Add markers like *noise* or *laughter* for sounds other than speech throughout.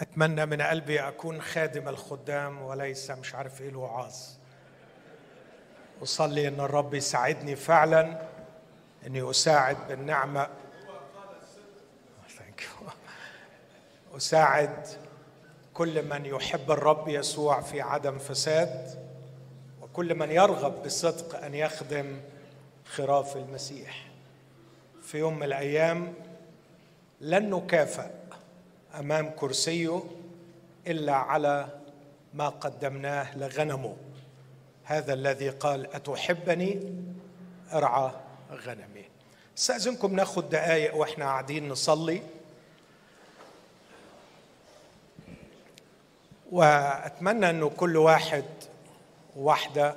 أتمنى من قلبي أكون خادم الخدام وليس مش عارف إيه الوعاظ. أصلي أن الرب يساعدني فعلا أني أساعد بالنعمة. أساعد كل من يحب الرب يسوع في عدم فساد وكل من يرغب بصدق أن يخدم خراف المسيح. في يوم من الأيام لن نكافئ أمام كرسيه إلا على ما قدمناه لغنمه. هذا الذي قال أتحبني؟ أرعى غنمي. استاذنكم ناخد دقائق وإحنا قاعدين نصلي. وأتمنى إنه كل واحد واحدة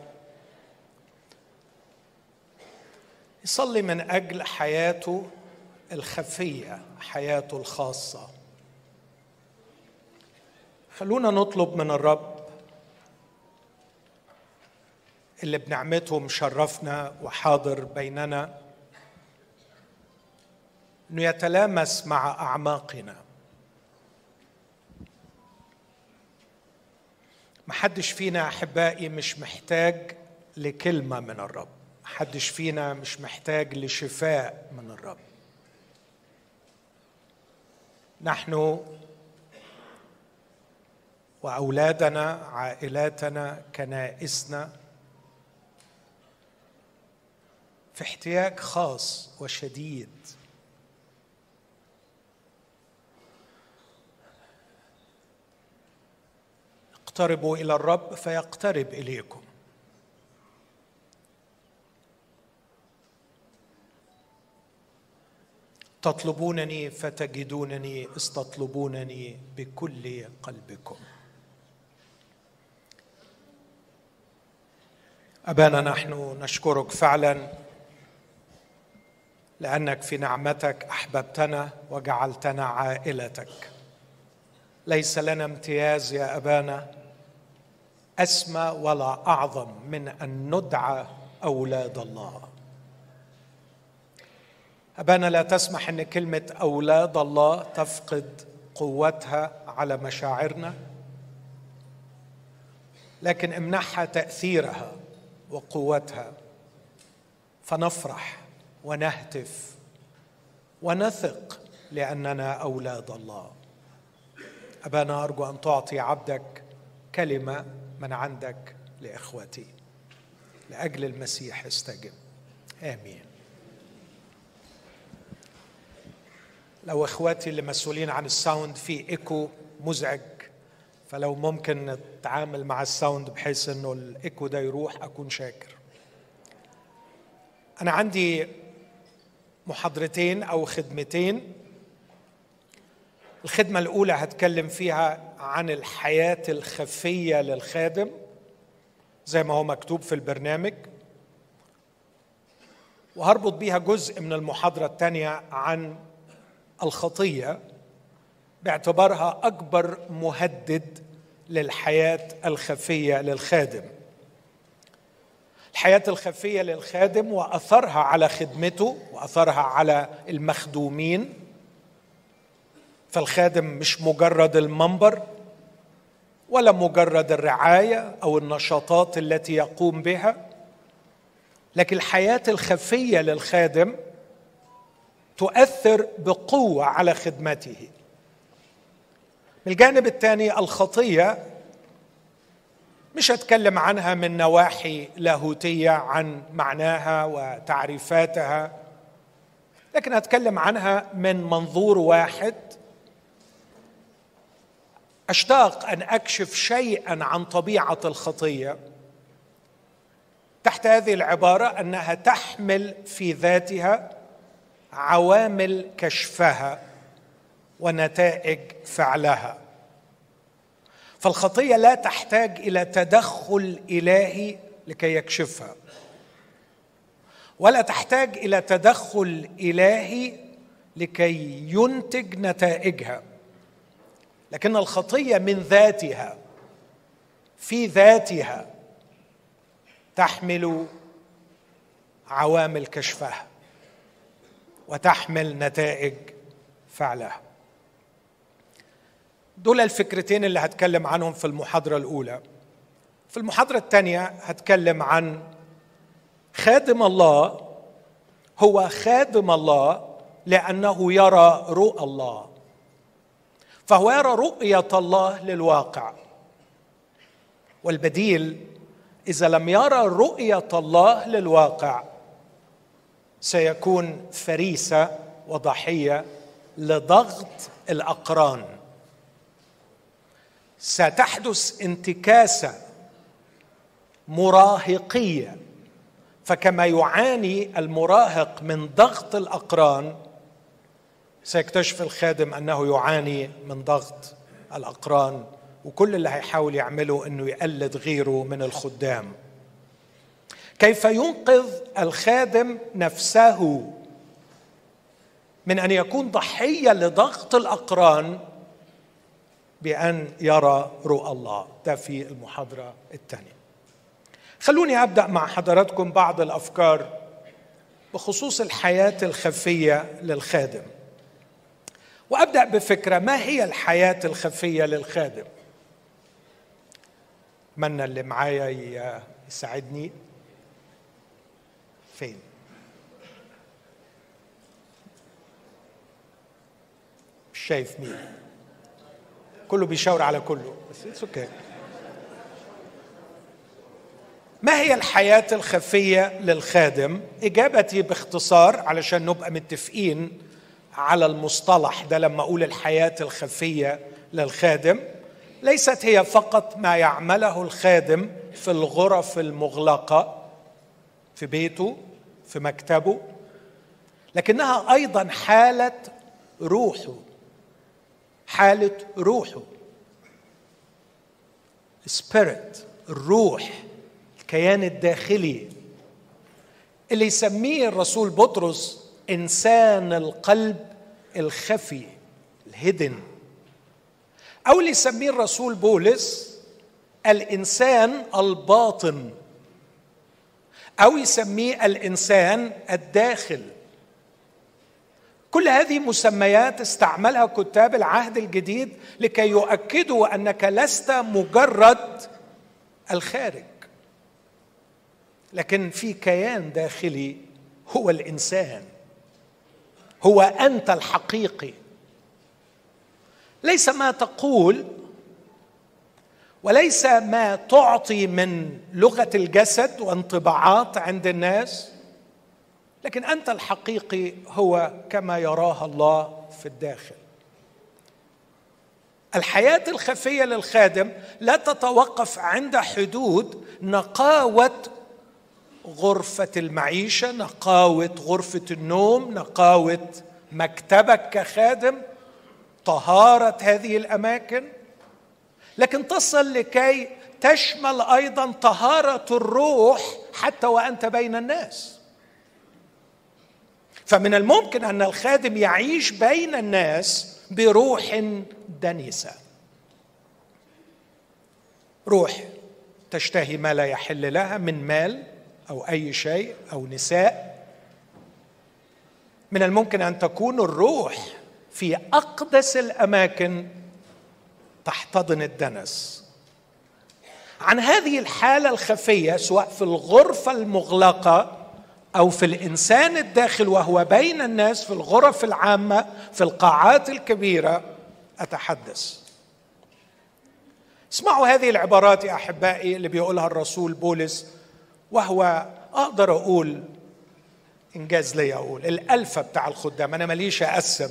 يصلي من أجل حياته الخفية حياته الخاصة. خلونا نطلب من الرب اللي بنعمته مشرفنا وحاضر بيننا إنه يتلامس مع أعماقنا. محدش فينا أحبائي مش محتاج لكلمة من الرب. محدش فينا مش محتاج لشفاء من الرب. نحن وأولادنا عائلاتنا كنائسنا. في احتياج خاص وشديد. اقتربوا إلى الرب فيقترب إليكم. تطلبونني فتجدونني استطلبونني بكل قلبكم. أبانا نحن نشكرك فعلا لأنك في نعمتك أحببتنا وجعلتنا عائلتك. ليس لنا امتياز يا أبانا أسمى ولا أعظم من أن ندعى أولاد الله. أبانا لا تسمح إن كلمة أولاد الله تفقد قوتها على مشاعرنا لكن امنحها تأثيرها. وقوتها. فنفرح ونهتف ونثق لأننا أولاد الله. أبانا أرجو أن تعطي عبدك كلمة من عندك لإخوتي. لأجل المسيح استجب. آمين. لو إخواتي اللي مسؤولين عن ال sound في echo مزعج فلو ممكن نتعامل مع ال sound بحيث إنه الايكو ده يروح أكون شاكر. أنا عندي محاضرتين أو خدمتين. الخدمة الأولى هتكلم فيها عن الحياة الخفية للخادم زي ما هو مكتوب في البرنامج. وهربط بيها جزء من المحاضرة الثانية عن الخطية باعتبارها أكبر مهدد للحياة الخفية للخادم. الحياة الخفية للخادم وأثرها على خدمته وأثرها على المخدومين. فالخادم مش مجرد المنبر ولا مجرد الرعاية أو النشاطات التي يقوم بها لكن الحياة الخفية للخادم تؤثر بقوة على خدمته. الجانب الثاني الخطية. مش هتكلم عنها من نواحي لاهوتية عن معناها وتعريفاتها لكن هتكلم عنها من منظور واحد. أشتاق أن أكشف شيئا عن طبيعة الخطية. تحت هذه العبارة أنها تحمل في ذاتها عوامل كشفها ونتائج فعلها. فالخطية لا تحتاج إلى تدخل إلهي لكي يكشفها. ولا تحتاج إلى تدخل إلهي لكي ينتج نتائجها. لكن الخطية من ذاتها في ذاتها تحمل عوامل كشفها وتحمل نتائج فعلها. دول الفكرتين اللي هتكلم عنهم في المحاضرة الأولى. في المحاضرة الثانية هتكلم عن خادم الله هو خادم الله لأنه يرى رؤى الله. فهو يرى رؤية الله للواقع. والبديل إذا لم يرى رؤية الله للواقع سيكون فريسة وضحية لضغط الأقران. ستحدث انتكاسة مراهقية فكما يعاني المراهق من ضغط الأقران سيكتشف الخادم أنه يعاني من ضغط الأقران وكل اللي هيحاول يعمله أنه يقلد غيره من الخدام. كيف ينقذ الخادم نفسه من أن يكون ضحية لضغط الأقران؟ بأن يرى رؤى الله. ده في المحاضرة الثانية. خلوني أبدأ مع حضراتكم بعض الأفكار بخصوص الحياة الخفية للخادم. وأبدأ بفكرة ما هي الحياة الخفية للخادم؟ اتمنى اللي معايا يساعدني؟ فين؟ مش شايف مين؟ كله بيشاور على كله. بس it's okay ما هي الحياة الخفية للخادم؟ إجابتي باختصار علشان نبقى متفقين على المصطلح ده لما أقول الحياة الخفية للخادم. ليست هي فقط ما يعمله الخادم في الغرف المغلقة في بيته في مكتبه لكنها أيضا حالة روحه. حالة روحه. سبيريت الروح الكيان الداخلي. اللي يسميه الرسول بطرس إنسان القلب الخفي الهدن أو اللي يسميه الرسول بولس الإنسان الباطن. أو يسميه الإنسان الداخل. كل هذه مسميات استعملها كتاب العهد الجديد لكي يؤكدوا أنك لست مجرد الخارج. لكن في كيان داخلي هو الإنسان. هو أنت الحقيقي. ليس ما تقول وليس ما تعطي من لغة الجسد وانطباعات عند الناس لكن أنت الحقيقي هو كما يراها الله في الداخل. الحياة الخفية للخادم لا تتوقف عند حدود نقاوة غرفة المعيشة نقاوة غرفة النوم نقاوة مكتبك كخادم طهارة هذه الأماكن. لكن تصل لكي تشمل أيضا طهارة الروح حتى وأنت بين الناس. فمن الممكن أن الخادم يعيش بين الناس بروح دنسه روح تشتهي ما لا يحل لها من مال أو أي شيء أو نساء. من الممكن أن تكون الروح في أقدس الأماكن تحتضن الدنس. عن هذه الحالة الخفية سواء في الغرفة المغلقة أو في الإنسان الداخل وهو بين الناس في الغرف العامة في القاعات الكبيرة أتحدث. اسمعوا هذه العبارات يا أحبائي اللي بيقولها الرسول بولس وهو أقدر أقول إنجاز لي أقول الألفة بتاع الخدام أنا ماليش أقسم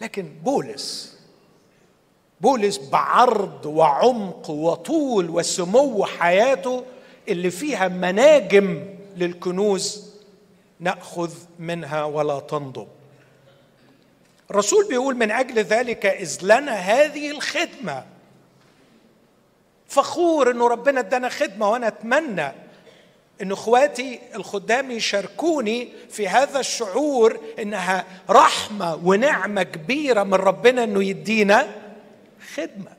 لكن بولس بولس بعرض وعمق وطول وسمو حياته اللي فيها مناجم للكنوز نأخذ منها ولا تنضب. الرسول بيقول من أجل ذلك إذ لنا هذه الخدمة. فخور إنه ربنا ادانا خدمة وأنا أتمنى إن إخواتي الخدام يشاركوني في هذا الشعور إنها رحمة ونعمة كبيرة من ربنا إنه يدينا خدمة.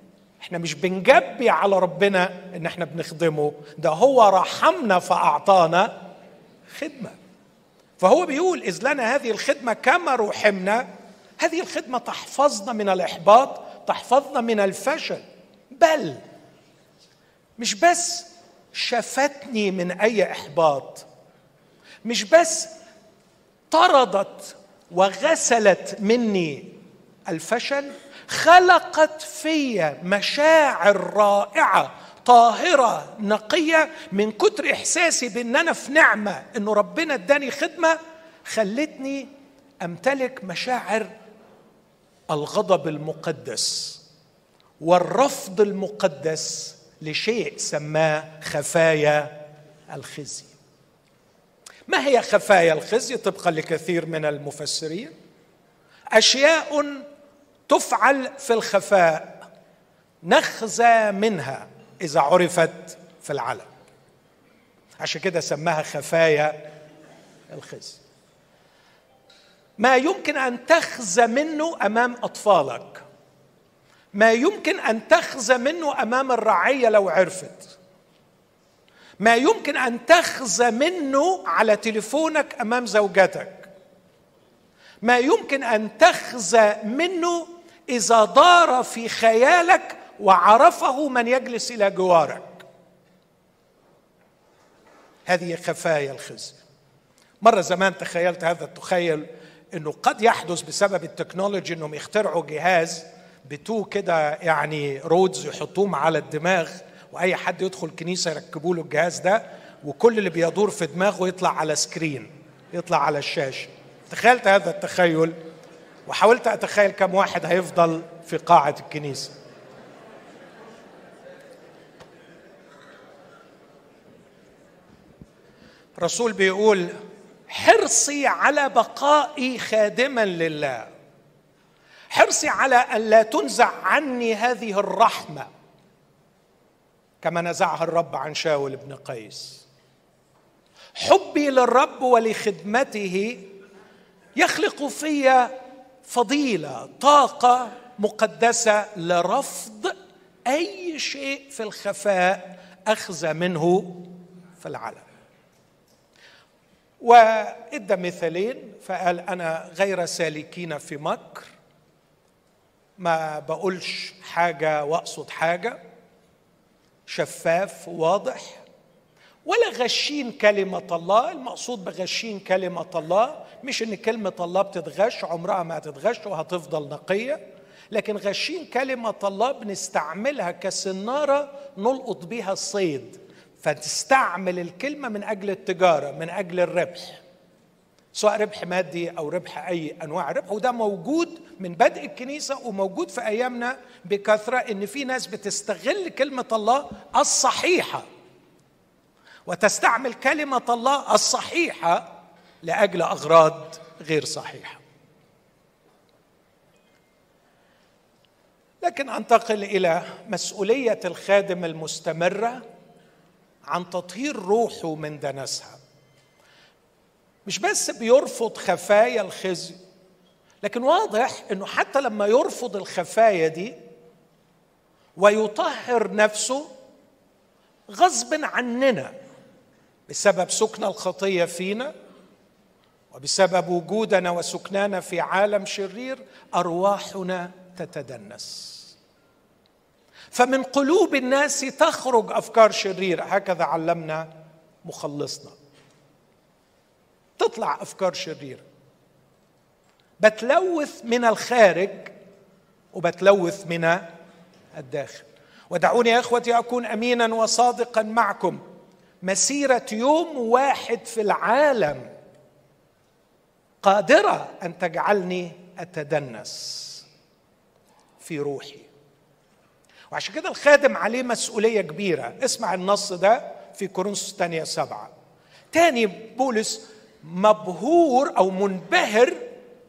إحنا مش بنجبي على ربنا إن إحنا بنخدمه ده هو رحمنا فأعطانا خدمة. فهو بيقول إذ لنا هذه الخدمة كما رحمنا هذه الخدمة تحفظنا من الإحباط تحفظنا من الفشل. بل مش بس شفتني من أي إحباط مش بس طردت وغسلت مني الفشل خلقت في مشاعر رائعة طاهرة نقية من كتر إحساسي بإن أنا في نعمة انه ربنا إداني خدمة خلتني أمتلك مشاعر الغضب المقدس والرفض المقدس لشيء سماه خفايا الخزي. ما هي خفايا الخزي طبقا لكثير من المفسرين؟ أشياء تفعل في الخفاء نخزى منها. إذا عرفت في العلن عشان كده سماها خفايا الخزي. ما يمكن أن تخزى منه أمام أطفالك. ما يمكن أن تخزى منه أمام الرعية لو عرفت. ما يمكن أن تخزى منه على تليفونك أمام زوجتك. ما يمكن أن تخزى منه إذا دار في خيالك وعرفه من يجلس إلى جوارك. هذه خفايا الخزي. مرة زمان تخيلت هذا التخيل إنه قد يحدث بسبب ال technology إنهم يخترعوا جهاز بتو كده يعني rods يحطوهم على الدماغ وأي حد يدخل كنيسة يركبوا له الجهاز ده وكل اللي بيدور في دماغه يطلع على screen يطلع على الشاشة. تخيلت هذا التخيل؟ وحاولت أتخيل كم واحد هيفضل في قاعة الكنيسة. الرسول بيقول حرصي على بقائي خادما لله. حرصي على أن لا تنزع عني هذه الرحمة كما نزعها الرب عن شاول بن قيس. حبي للرب ولخدمته يخلق في فضيلة طاقة مقدسة لرفض أي شيء في الخفاء اخذ منه في العلن. وإدى مثالين فقال أنا غير سالكين في مكر ما بقولش حاجة وأقصد حاجة شفاف واضح. ولا غشين كلمة الله المقصود بغشين كلمة الله مش إن كلمة الله بتتغش عمرها ما هتتغش وهتفضل نقية لكن غشين كلمة الله بنستعملها كسنارة نلقط بيها الصيد. فتستعمل الكلمة من أجل التجارة من أجل الربح. سواء ربح مادي أو ربح أي أنواع ربح وده موجود من بدء الكنيسة وموجود في أيامنا بكثرة إن في ناس بتستغل كلمة الله الصحيحة. وتستعمل كلمة الله الصحيحة لأجل أغراض غير صحيحة. لكن أنتقل إلى مسؤولية الخادم المستمرة عن تطهير روحه من دنسها. مش بس بيرفض خفايا الخزي لكن واضح إنه حتى لما يرفض الخفايا دي ويطهر نفسه غصب عننا بسبب سكن الخطية فينا وبسبب وجودنا وسكنانا في عالم شرير أرواحنا تتدنس. فمن قلوب الناس تخرج أفكار شريره هكذا علمنا مخلصنا. تطلع أفكار شريره بتلوث من الخارج وبتلوث من الداخل. ودعوني يا إخوتي أكون أمينا وصادقا معكم. مسيرة يوم واحد في العالم قادرة أن تجعلني أتدنس في روحي. وعشان كده الخادم عليه مسؤولية كبيرة. اسمع النص ده في كورنثوس الثانية سبعة. تاني بولس مبهور أو منبهر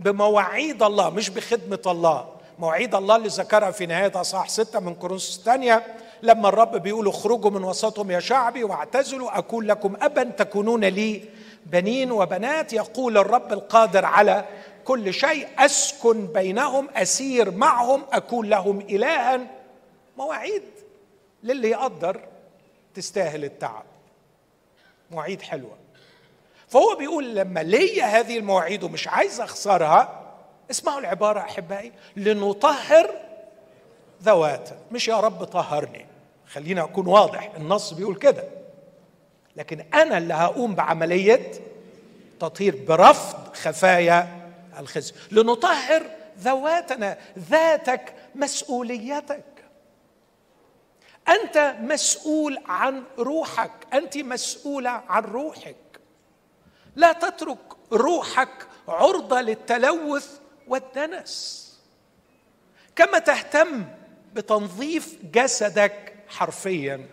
بمواعيد الله مش بخدمة الله. مواعيد الله اللي ذكرها في نهاية أصحاح ستة من كورنثوس الثانية. لما الرب بيقول اخرجوا من وسطهم يا شعبي واعتزلوا أكون لكم أبا تكونون لي بنين وبنات يقول الرب القادر على كل شيء. أسكن بينهم أسير معهم أكون لهم إلها. مواعيد للي يقدر تستاهل التعب. مواعيد حلوة. فهو بيقول لما ليا هذه المواعيد ومش عايز أخسرها اسمعوا العبارة أحبائي لنطهر ذواتا. مش يا رب طهرني. خلينا أكون واضح النص بيقول كده. لكن أنا اللي هقوم بعملية تطهير برفض خفايا الخزي. لنطهر ذواتنا ذاتك مسؤوليتك. أنت مسؤول عن روحك. أنت مسؤولة عن روحك. لا تترك روحك عرضة للتلوث والدنس. كما تهتم بتنظيف جسدك حرفيا.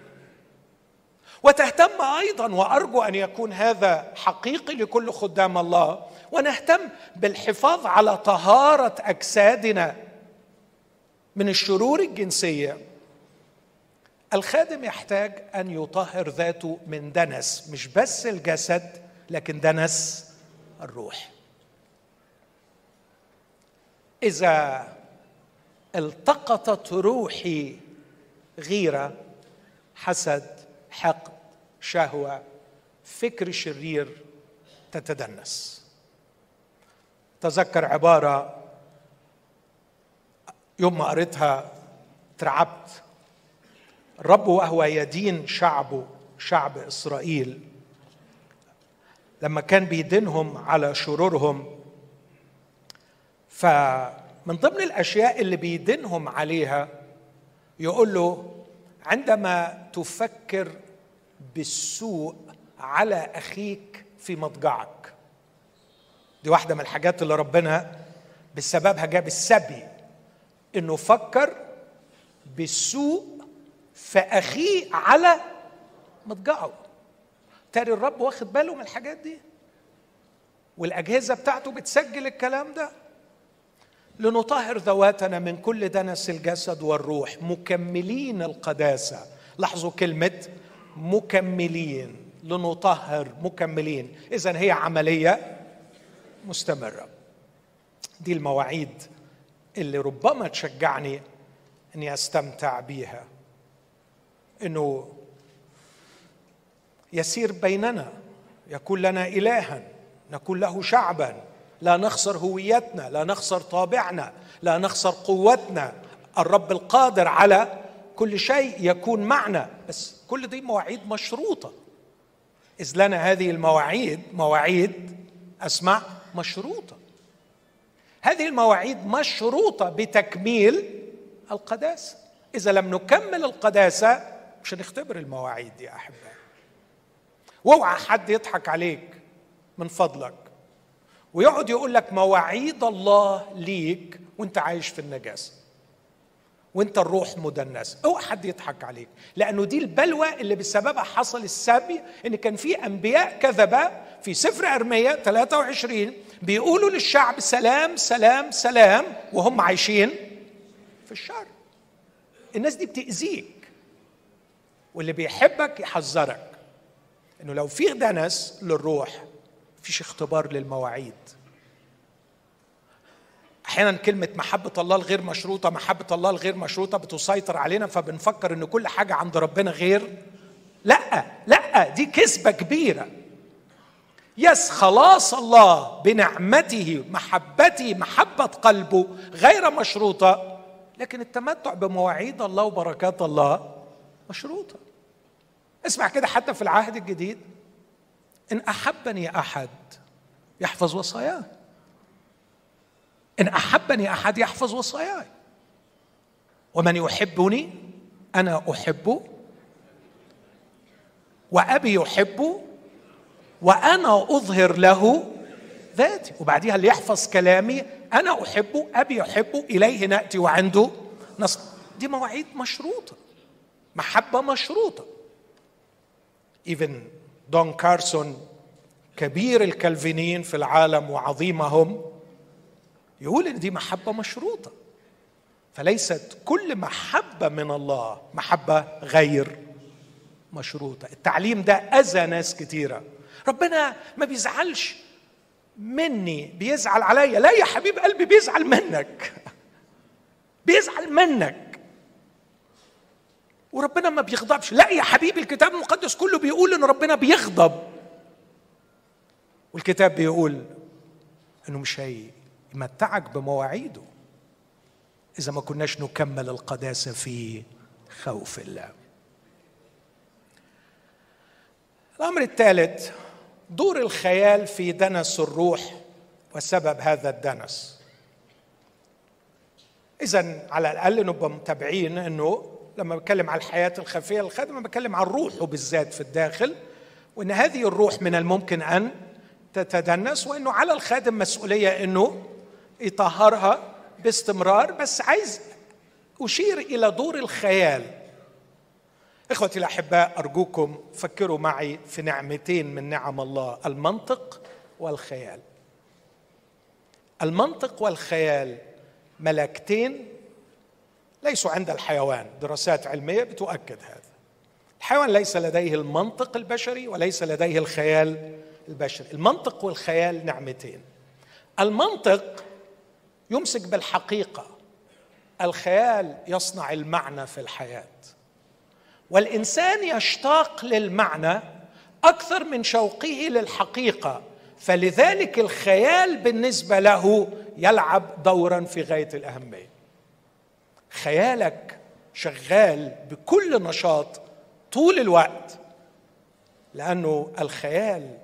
وتهتم أيضا وأرجو أن يكون هذا حقيقي لكل خدام الله ونهتم بالحفاظ على طهارة أجسادنا من الشرور الجنسية. الخادم يحتاج أن يطهر ذاته من دنس مش بس الجسد لكن دنس الروح. إذا التقطت روحي غيرة حسد حقد شهوة فكر شرير تتدنس. تذكر عبارة يوم ما قريتها ترعبت الرب وهو يدين شعبه شعب إسرائيل. لما كان بيدينهم على شرورهم فمن ضمن الأشياء اللي بيدينهم عليها يقول له عندما تفكر بالسوء على أخيك في مضجعك. دي واحدة من الحاجات اللي ربنا بسببها جاب السبي إنه فكر بالسوء في اخيه على مضجعه. تاري الرب واخد باله من الحاجات دي؟ والأجهزة بتاعته بتسجل الكلام ده؟ لنطهر ذواتنا من كل دنس الجسد والروح مكملين القداسة. لاحظوا كلمة مكملين. لنطهر مكملين. اذا هي عملية مستمرة. دي المواعيد اللي ربما تشجعني إني أستمتع بيها. إنه يسير بيننا يكون لنا الها نكون له شعبا. لا نخسر هويتنا لا نخسر طابعنا لا نخسر قوتنا. الرب القادر على كل شيء يكون معنا بس كل دي مواعيد مشروطة. إذ لنا هذه المواعيد مواعيد أسمع مشروطة. هذه المواعيد مشروطة بتكميل القداسة. إذا لم نكمل القداسة مش هنختبر المواعيد دي أحبائي وأوعى حد يضحك عليك من فضلك ويقعد يقول لك مواعيد الله ليك وأنت عايش في النجاسه وأنت الروح مدنسه أوعى حد يضحك عليك لأنه دي البلوى اللي بسببها حصل السبي إن كان في أنبياء كذبة في سفر أرميا 23 بيقولوا للشعب سلام سلام سلام وهم عايشين في الشر. الناس دي بتأذيك. واللي بيحبك يحذرك. إنه لو في دنس للروح فيش اختبار للمواعيد. أحيانا كلمة محبة الله الغير مشروطة محبة الله الغير مشروطة بتسيطر علينا فبنفكر إن كل حاجة عند ربنا غير. لأ لأ دي كذبة كبيرة. يس خلاص الله بنعمته محبته محبة قلبه غير مشروطة لكن التمتع بمواعيد الله وبركات الله مشروطة. اسمع كده حتى في العهد الجديد إن أحبني أحد يحفظ وصاياي إن أحبني أحد يحفظ وصاياي ومن يحبني أنا احبه وأبي يحبه وأنا أظهر له ذاتي. وبعديها اللي يحفظ كلامي أنا احبه أبي يحبه إليه نأتي وعنده نصر. دي مواعيد مشروطة محبة مشروطة. إيفن دون كارسون كبير الكالفينيين في العالم وعظيمهم يقول إن دي محبة مشروطة. فليست كل محبة من الله محبة غير مشروطة. التعليم ده أذى ناس كتيرة. ربنا ما بيزعلش مني بيزعل عليا. لا يا حبيب قلبي بيزعل منك. *laughs* بيزعل منك. وربنا ما بيغضبش. لا يا حبيبي الكتاب المقدس كله بيقول إن ربنا بيغضب. والكتاب بيقول إنه مش هيمتعك بمواعيده إذا ما كناش نكمل القداسة في خوف الله. الأمر الثالث دور الخيال في دنس الروح وسبب هذا الدنس. اذا على الأقل نبقى متابعين إنه لما بتكلم على الحياة الخفية للخادم بتكلم عن روحه بالذات في الداخل وإن هذه الروح من الممكن أن تتدنس وإنه على الخادم مسؤولية إنه يطهرها باستمرار بس عايز أشير إلى دور الخيال. إخوتي الأحباء أرجوكم فكروا معي في نعمتين من نعم الله المنطق والخيال. المنطق والخيال ملكتين ليسوا عند الحيوان. دراسات علمية بتؤكد هذا. الحيوان ليس لديه المنطق البشري وليس لديه الخيال البشري. المنطق والخيال نعمتين. المنطق يمسك بالحقيقة. الخيال يصنع المعنى في الحياة. والإنسان يشتاق للمعنى أكثر من شوقه للحقيقة. فلذلك الخيال بالنسبة له يلعب دورا في غاية الأهمية. خيالك شغال بكل نشاط طول الوقت لأنه الخيال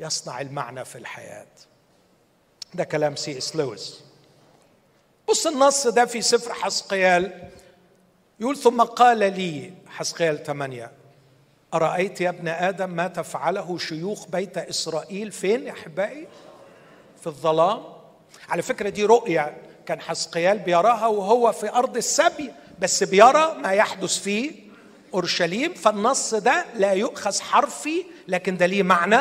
يصنع المعنى في الحياة. ده كلام سي إس لويس. بص النص ده في سفر حسقيال يقول ثم قال لي حسقيال ثمانية أرأيت يا ابن آدم ما تفعله شيوخ بيت إسرائيل فين يا أحبائي؟ في الظلام؟ على فكرة دي رؤية كان حسقيال بيراها وهو في أرض السبي بس بيرى ما يحدث في أورشليم فالنص ده لا يؤخذ حرفي لكن ده ليه معنى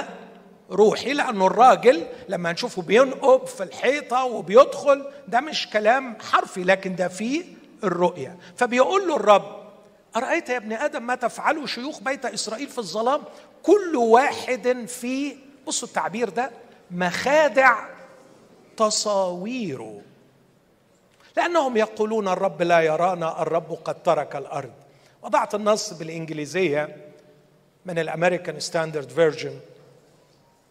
روحي لأنه الراجل لما نشوفه بينقب في الحيطة وبيدخل ده مش كلام حرفي لكن ده فيه الرؤية. فبيقول له الرب أرأيت يا ابن آدم ما تفعله شيوخ بيت إسرائيل في الظلام؟ كل واحد في بصوا التعبير ده مخادع تصاويره. لأنهم يقولون الرب لا يرانا الرب قد ترك الأرض. وضعت النص بالإنجليزية من ال American Standard Version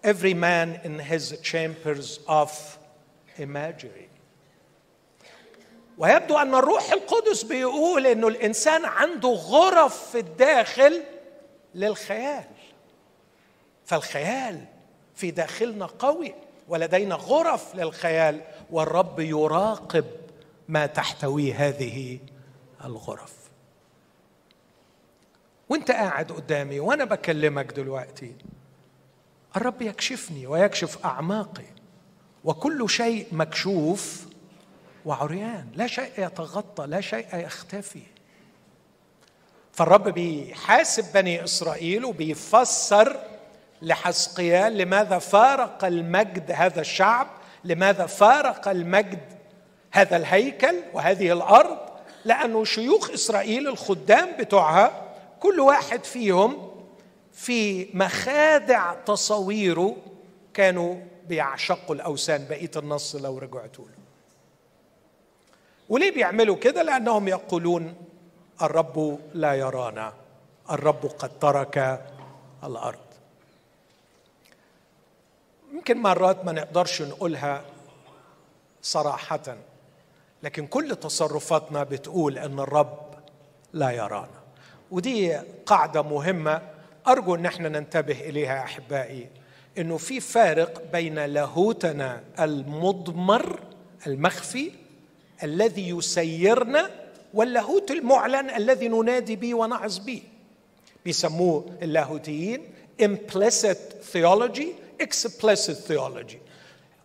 every man in his chambers of imagery. ويبدو أن الروح القدس بيقول إنه الإنسان عنده غرف في الداخل للخيال. فالخيال في داخلنا قوي ولدينا غرف للخيال والرب يراقب ما تحتويه هذه الغرف. وانت قاعد قدامي وأنا بكلمك دلوقتي الرب يكشفني ويكشف أعماقي وكل شيء مكشوف وعريان لا شيء يتغطى لا شيء يختفي. فالرب بيحاسب بني إسرائيل وبيفسر لحسقيال لماذا فارق المجد هذا الشعب لماذا فارق المجد هذا الهيكل وهذه الأرض لأنه شيوخ إسرائيل الخدام بتوعها كل واحد فيهم في مخادع تصاويره كانوا بيعشقوا الأوثان بقية النص لو رجعتوا له. وليه بيعملوا كده؟ لأنهم يقولون الرب لا يرانا الرب قد ترك الأرض. يمكن مرات ما نقدرش نقولها صراحة. لكن كل تصرفاتنا بتقول إن الرب لا يرانا. ودي قاعدة مهمة أرجو إن إحنا ننتبه إليها يا أحبائي إنه في فارق بين لاهوتنا المضمر المخفي الذي يسيرنا واللاهوت المعلن الذي ننادي به ونعظ به. بيسموه اللاهوتيين implicit theology explicit theology.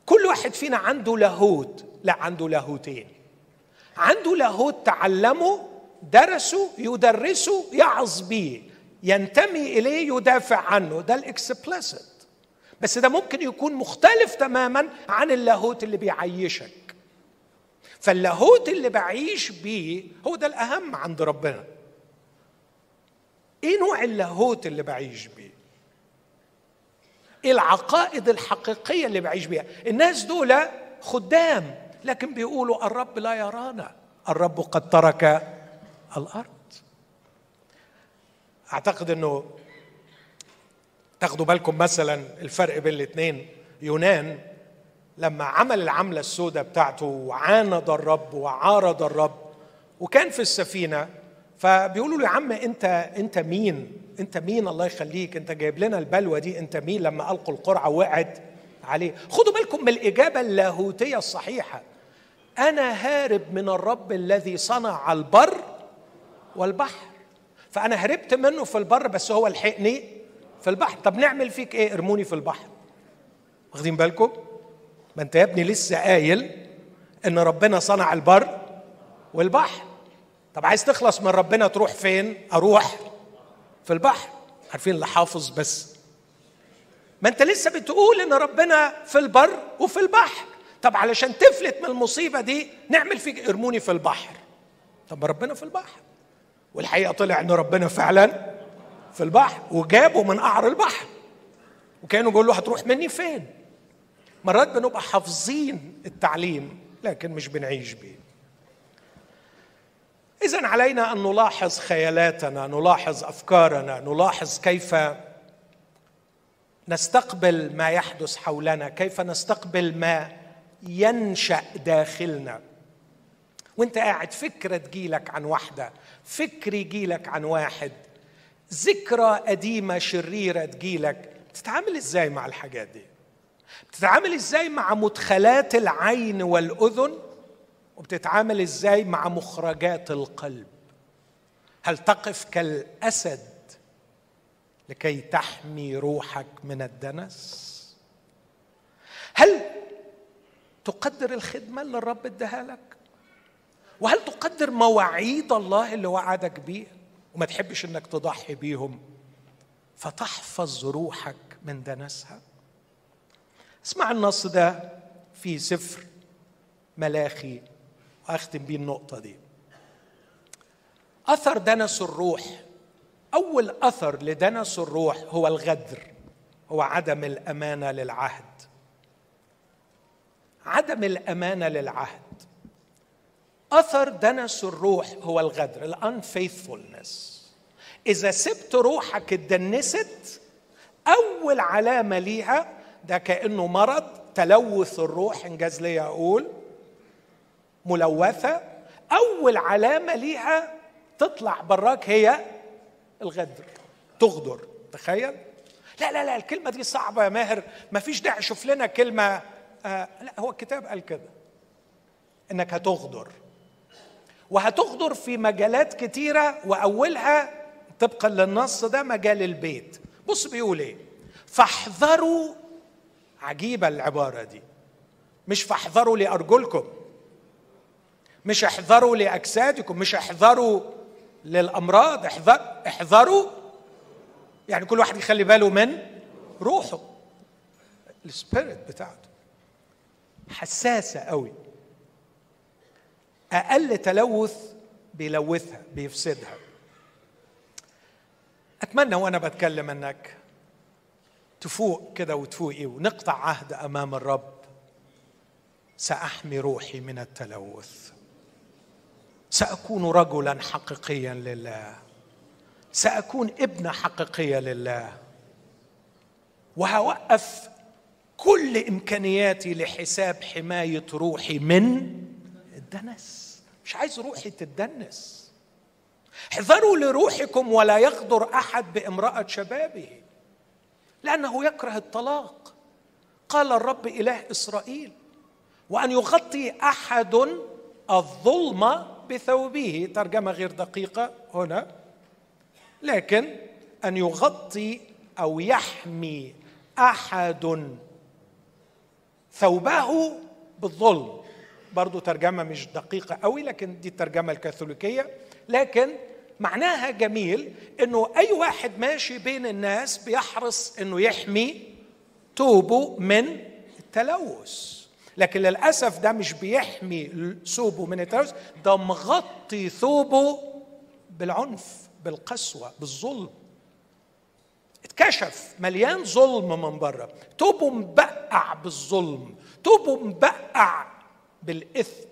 كل واحد فينا عنده لاهوت لا عنده لاهوتين. عنده لاهوت تعلمه درسه يدرسه يعظ به ينتمي إليه يدافع عنه. ده ال explicit. بس ده ممكن يكون مختلف تماما عن اللاهوت اللي بيعيشك. فاللاهوت اللي بعيش بيه هو ده الأهم عند ربنا. إيه نوع اللاهوت اللي بعيش بيه؟ إيه العقائد الحقيقية اللي بعيش بيها؟ الناس دول خدام. لكن بيقولوا الرب لا يرانا الرب قد ترك الأرض أعتقد إنه تاخدوا بالكم مثلا الفرق بين الاثنين يونان لما عمل العملة السوداء بتاعته وعاند الرب وعارض الرب وكان في السفينة فبيقولوا له يا عم أنت أنت مين؟ أنت مين الله يخليك؟ أنت جايب لنا البلوه دي أنت مين لما ألقوا القرعة وقعت عليه؟ خدوا بالكم من الإجابة اللاهوتية الصحيحة. أنا هارب من الرب الذي صنع البر والبحر. فأنا هربت منه في البر بس هو لحقني في البحر، طب نعمل فيك إيه؟ ارموني في البحر. واخدين بالكم؟ ما أنت يا ابني لسه قايل إن ربنا صنع البر والبحر طب عايز تخلص من ربنا تروح فين أروح في البحر عارفين اللي حافظ بس ما أنت لسه بتقول إن ربنا في البر وفي البحر طب علشان تفلت من المصيبة دي نعمل فيك ارموني في البحر. طب ربنا في البحر. والحقيقة طلع إن ربنا فعلا في البحر وجابه من قعر البحر. وكانوا بيقول له هتروح مني فين؟ مرات بنبقى حافظين التعليم لكن مش بنعيش بيه. اذا علينا أن نلاحظ خيالاتنا نلاحظ أفكارنا نلاحظ كيف نستقبل ما يحدث حولنا كيف نستقبل ما ينشأ داخلنا. وانت قاعد فكرة تجيلك عن واحدة فكر يجيلك عن واحد ذكرى قديمة شريرة تجيلك تتعامل إزاي مع الحاجات دي؟ بتتعامل إزاي مع مدخلات العين والأذن؟ وبتتعامل إزاي مع مخرجات القلب؟ هل تقف كالأسد لكي تحمي روحك من الدنس؟ هل تقدر الخدمة اللي الرب اداها لك؟ وهل تقدر مواعيد الله اللي وعدك بيه وما تحبش إنك تضحي بيهم؟ فتحفظ روحك من دنسها اسمع النص ده في سفر ملاخي وأختم بيه النقطة دي. أثر دنس الروح أول أثر لدنس الروح هو الغدر هو عدم الأمانة للعهد. عدم الأمانة للعهد. أثر دنس الروح هو الغدر الانفيثفولنس إذا سبت روحك اتدنست أول علامة ليها ده كأنه مرض تلوث الروح إنجاز لي أقول ملوثة. أول علامة ليها تطلع براك هي الغدر تغدر تخيل؟ لا لا لا الكلمة دي صعبة يا ماهر ما فيش داعي شوف لنا كلمة آه لا هو الكتاب قال كده إنك هتغدر. وهتغدر في مجالات كتيرة وأولها طبقا للنص ده مجال البيت. بص بيقول إيه؟ فاحذروا عجيبة العبارة دي. مش فاحذروا لأرجلكم مش احذروا لأجسادكم مش احذروا للأمراض. احذر احذروا. يعني كل واحد يخلي باله من روحه. السبيريت بتاعته. حساسة قوي. أقل تلوث بيلوثها بيفسدها. أتمنى وأنا بتكلم إنك تفوق كده وتفوقي ونقطع عهد أمام الرب. سأحمي روحي من التلوث. سأكون رجلا حقيقيا لله. سأكون ابنه حقيقية لله. وهوقف كل إمكانياتي لحساب حماية روحي من الدنس. مش عايز روحي تتدنس. احذروا لروحكم ولا يغدر أحد بامرأة شبابه لأنه يكره الطلاق. قال الرب إله إسرائيل وأن يغطي أحد الظلم بثوبه. ترجمة غير دقيقة هنا. لكن أن يغطي أو يحمي أحد ثوبه بالظلم. برضو ترجمة مش دقيقة قوي لكن دي الترجمة الكاثوليكية. لكن معناها جميل إنه أي واحد ماشي بين الناس بيحرص إنه يحمي توبه من التلوث. لكن للأسف ده مش بيحمي ثوبه من التلوث ده مغطي ثوبه بالعنف بالقسوة بالظلم. اتكشف مليان ظلم من بره. توبه مبقع بالظلم توبه مبقع بالإثم.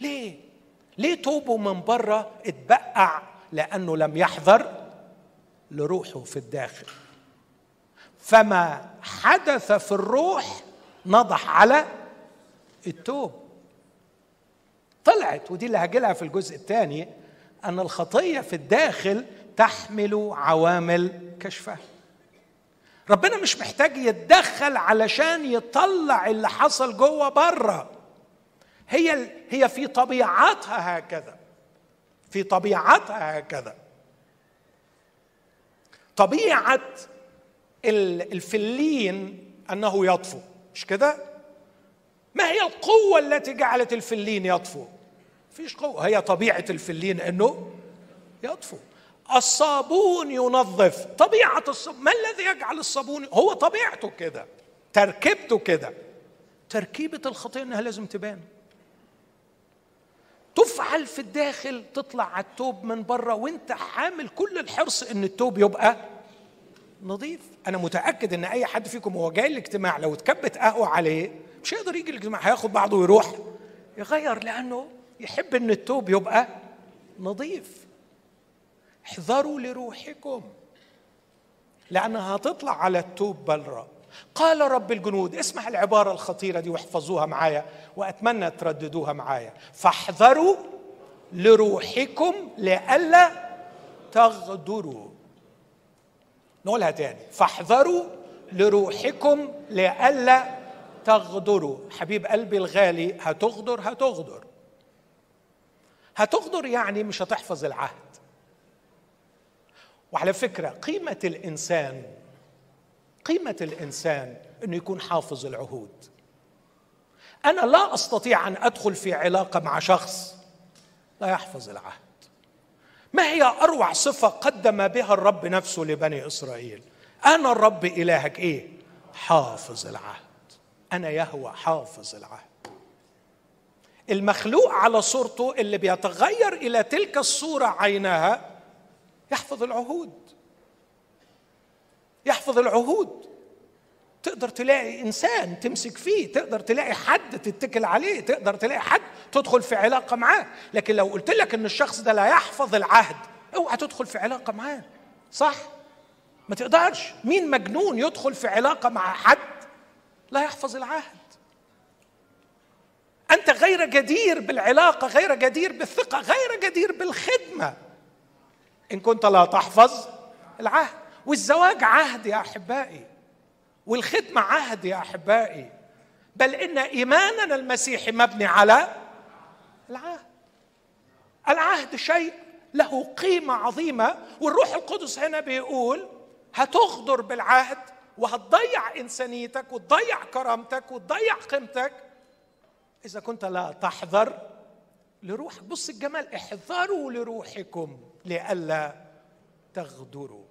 ليه؟ ليه توبه من بره اتبقع؟ لأنه لم يحذر لروحه في الداخل. فما حدث في الروح نضح على التوب. طلعت ودي اللي هجيلها في الجزء الثاني أن الخطية في الداخل تحمل عوامل كشفها. ربنا مش محتاج يتدخل علشان يطلع اللي حصل جوه بره. هي هي في طبيعتها هكذا. في طبيعتها هكذا. طبيعة الفلين أنه يطفو. مش كده؟ ما هي القوة التي جعلت الفلين يطفو؟ فيش قوة. هي طبيعة الفلين أنه يطفو. الصابون ينظف. طبيعة الصابون ما الذي يجعل الصابون هو طبيعته كده تركيبته كده. تركيبة الخطيه إنها لازم تبان. تفعل في الداخل تطلع على التوب من بره وأنت حامل كل الحرص إن التوب يبقى نظيف. أنا متأكد إن أي حد فيكم وهو جاي الاجتماع لو اتكبت قهوة عليه مش هيقدر يجي الاجتماع هياخد بعضه ويروح يغير لأنه يحب إن التوب يبقى نظيف. احذروا لروحكم لأنها هتطلع على التوب بلرة. قال رب الجنود اسمع العبارة الخطيرة دي واحفظوها معايا وأتمنى ترددوها معايا. فاحذروا لروحكم لئلا تغدروا. نقولها تاني. فاحذروا لروحكم لئلا تغدروا. حبيب قلبي الغالي هتغدر هتغدر. هتغدر يعني مش هتحفظ العهد. وعلى فكرة قيمة الإنسان قيمة الإنسان أنه يكون حافظ العهود. أنا لا أستطيع أن أدخل في علاقة مع شخص لا يحفظ العهد. ما هي أروع صفة قدم بها الرب نفسه لبني إسرائيل؟ أنا الرب إلهك إيه؟ حافظ العهد. أنا يهوى حافظ العهد. المخلوق على صورته اللي بيتغير إلى تلك الصورة عينها يحفظ العهود. يحفظ العهود. تقدر تلاقي إنسان تمسك فيه تقدر تلاقي حد تتكل عليه تقدر تلاقي حد تدخل في علاقة معاه. لكن لو قلت لك إن الشخص ده لا يحفظ العهد اوعى تدخل في علاقة معاه. صح؟ ما تقدرش. مين مجنون يدخل في علاقة مع حد لا يحفظ العهد؟ أنت غير جدير بالعلاقة غير جدير بالثقة غير جدير بالخدمة. إن كنت لا تحفظ العهد. والزواج عهد يا أحبائي. والخدمة عهد يا أحبائي. بل إن إيماننا المسيحي مبني على العهد. العهد شيء له قيمة عظيمة. والروح القدس هنا بيقول هتغدر بالعهد وهتضيع إنسانيتك وتضيع كرامتك وتضيع قيمتك إذا كنت لا تحذر لروحك. بص الجمال احذروا لروحكم. لئلا تغدروا.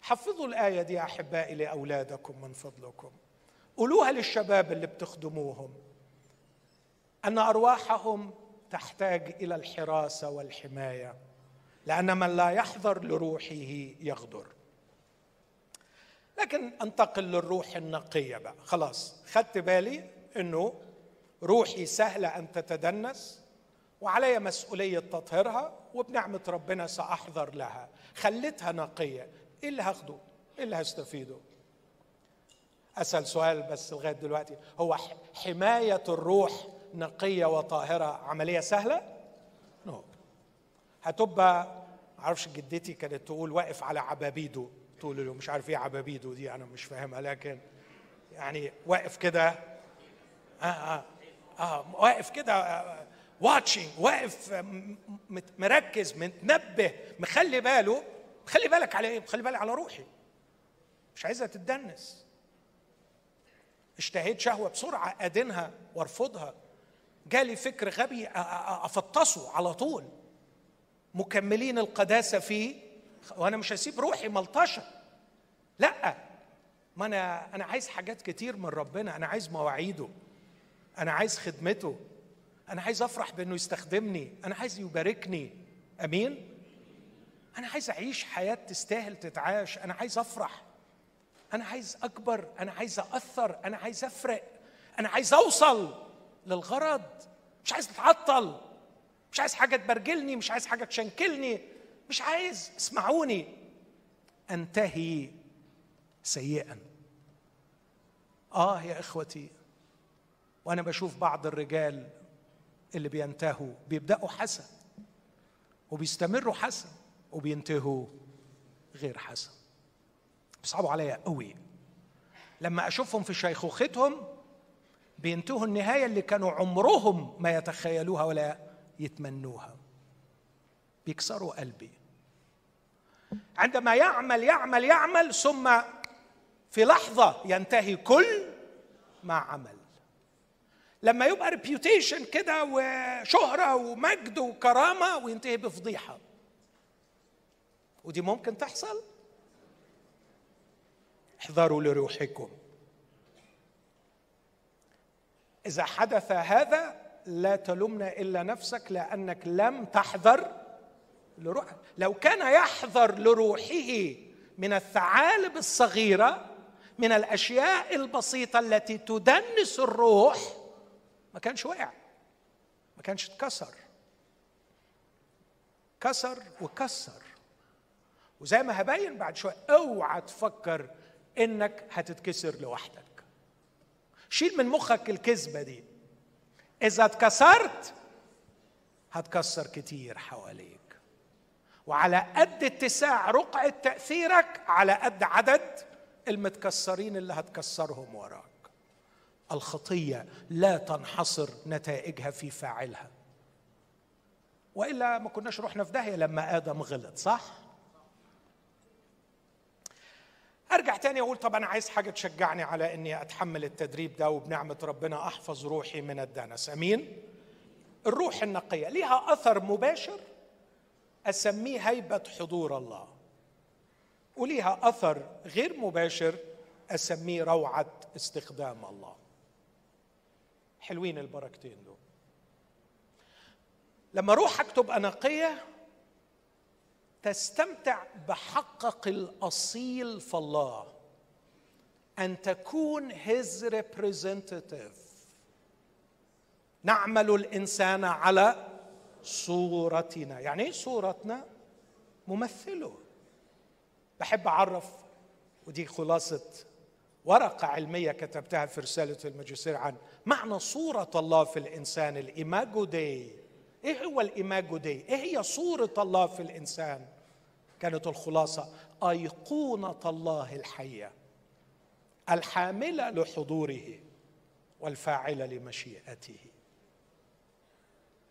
حفظوا الآية دي أحبائي لأولادكم من فضلكم. قولوها للشباب اللي بتخدموهم. أن أرواحهم تحتاج إلى الحراسة والحماية لأن من لا يحذر لروحه يغدر. لكن أنتقل للروح النقية بقى. خلاص خدت بالي أنه روحي سهلة أن تتدنس وعلي مسؤولية تطهيرها وبنعمة ربنا سأحذر لها. خليتها نقية. إيه اللي هاخده؟ إيه اللي هستفيده؟ أسأل سؤال بس لغاية دلوقتي. هو حماية الروح نقية وطاهرة عملية سهلة؟ نو. هتبقى معرفش جدتي كانت تقول واقف على عبابيده طول اليوم مش عارف إيه عبابيده دي أنا مش فاهمها. لكن يعني واقف كده. آه آه. آه واقف كده واتشنج واقف مركز متنبه مخلي باله خلي بالك على إيه؟ خلي بالك على روحي. مش عايزها تتدنس. اشتهيت شهوة بسرعة أدينها وارفضها. جالي فكر غبي أفطسه على طول. مكملين القداسة فيه. وأنا مش هسيب روحي ملطشة. لأ ما أنا أنا عايز حاجات كتير من ربنا. أنا عايز مواعيده. أنا عايز خدمته. أنا عايز أفرح بإنه يستخدمني. أنا عايز يباركني. أمين؟ أنا عايز أعيش حياة تستاهل تتعاش. أنا عايز أفرح. أنا عايز أكبر. أنا عايز اثر أنا عايز أفرق. أنا عايز أوصل للغرض. مش عايز أتعطل. مش عايز حاجة تبرجلني. مش عايز حاجة تشنكلني. مش عايز اسمعوني. أنتهي سيئا. آه يا إخوتي وأنا بشوف بعض الرجال اللي بينتهوا بيبدأوا حسن وبيستمروا حسن وبينتهوا غير حسن. بيصعبوا عليا قوي لما أشوفهم في شيخوختهم بينتهوا النهاية اللي كانوا عمرهم ما يتخيلوها ولا يتمنوها. بيكسروا قلبي. عندما يعمل يعمل يعمل ثم في لحظة ينتهي كل ما عمل. لما يبقى ريبيوتيشن كده وشهرة ومجد وكرامة وينتهي بفضيحة. ودي ممكن تحصل. احذروا لروحكم. إذا حدث هذا لا تلومنا إلا نفسك لأنك لم تحذر لروحك لو كان يحذر لروحه من الثعالب الصغيرة من الأشياء البسيطة التي تدنس الروح ما كانش وقع ما كانش اتكسر. كسر وكسر. وزي ما هبين بعد شوية اوعى تفكر انك هتتكسر لوحدك. شيل من مخك الكذبة دي. إذا اتكسرت هتكسر كتير حواليك. وعلى قد اتساع رقعة تأثيرك على قد عدد المتكسرين اللي هتكسرهم وراك. الخطية لا تنحصر نتائجها في فاعلها. وإلا ما كناش رحنا في داهية لما آدم غلط صح؟ أرجع تاني أقول طب أنا عايز حاجة تشجعني على إني أتحمل التدريب ده وبنعمة ربنا أحفظ روحي من الدنس. أمين؟ الروح النقية لها أثر مباشر أسميه هيبة حضور الله وليها أثر غير مباشر أسميه روعة استخدام الله. حلوين البركتين دول. لما روحك تبقى نقيه تستمتع بحقك الأصيل في الله. أن تكون his representative. نعمل الإنسان على صورتنا. يعني إيه صورتنا؟ ممثله. بحب أعرف ودي خلاصة ورقة علمية كتبتها في رسالة الماجستير عن معنى صورة الله في الإنسان الإيماجو دي إيه هو الإيماجو دي إيه هي صورة الله في الإنسان؟ كانت الخلاصة أيقونة الله الحية الحاملة لحضوره والفاعلة لمشيئته.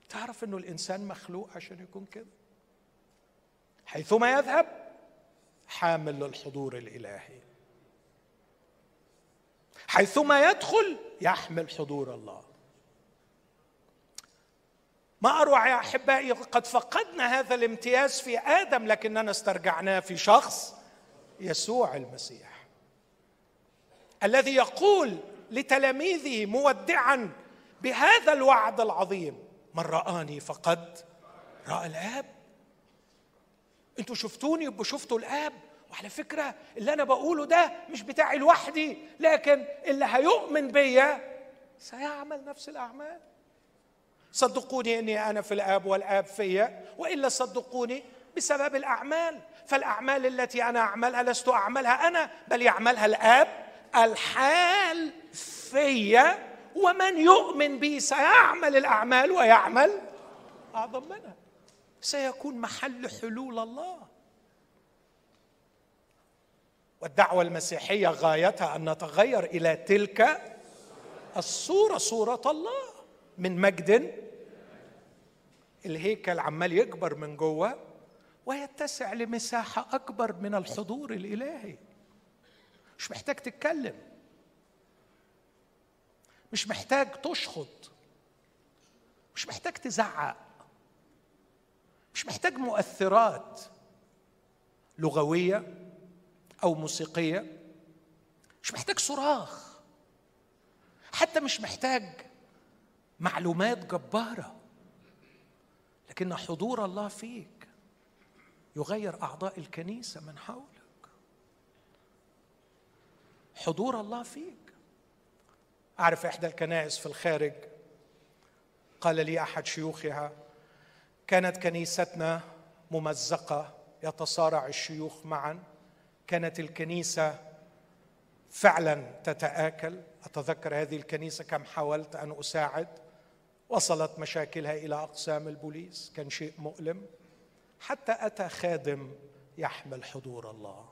تعرف إنه الإنسان مخلوق عشان يكون كده؟ حيثما يذهب حامل للحضور الإلهي. حيثما يدخل يحمل حضور الله. ما أروع يا أحبائي قد فقدنا هذا الامتياز في آدم لكننا استرجعناه في شخص يسوع المسيح. الذي يقول لتلاميذه مودعا بهذا الوعد العظيم من رآني فقد رأى الآب. أنتوا شفتوني يبقوا شفتوا الآب؟ وعلى فكرة اللي أنا بقوله ده مش بتاعي لوحدي لكن اللي هيؤمن بيا سيعمل نفس الأعمال. صدقوني إني أنا في الآب والآب فيا وإلا صدقوني بسبب الأعمال. فالأعمال التي أنا أعملها لست أعملها أنا بل يعملها الآب الحال فيا ومن يؤمن بي سيعمل الأعمال ويعمل أعظم منها. سيكون محل حلول الله. والدعوة المسيحية غايتها أن نتغير إلى تلك الصورة صورة الله من مجد الهيكل عمال يكبر من جوه ويتسع لمساحة أكبر من الحضور الإلهي. مش محتاج تتكلم. مش محتاج تشخط. مش محتاج تزعق. مش محتاج مؤثرات لغوية. أو موسيقية مش محتاج صراخ. حتى مش محتاج معلومات جبارة. لكن حضور الله فيك يغير أعضاء الكنيسة من حولك. حضور الله فيك. أعرف إحدى الكنائس في الخارج. قال لي أحد شيوخها كانت كنيستنا ممزقة يتصارع الشيوخ معا. كانت الكنيسة فعلا تتآكل. أتذكر هذه الكنيسة كم حاولت أن أساعد. وصلت مشاكلها إلى أقسام البوليس. كان شيء مؤلم. حتى أتى خادم يحمل حضور الله.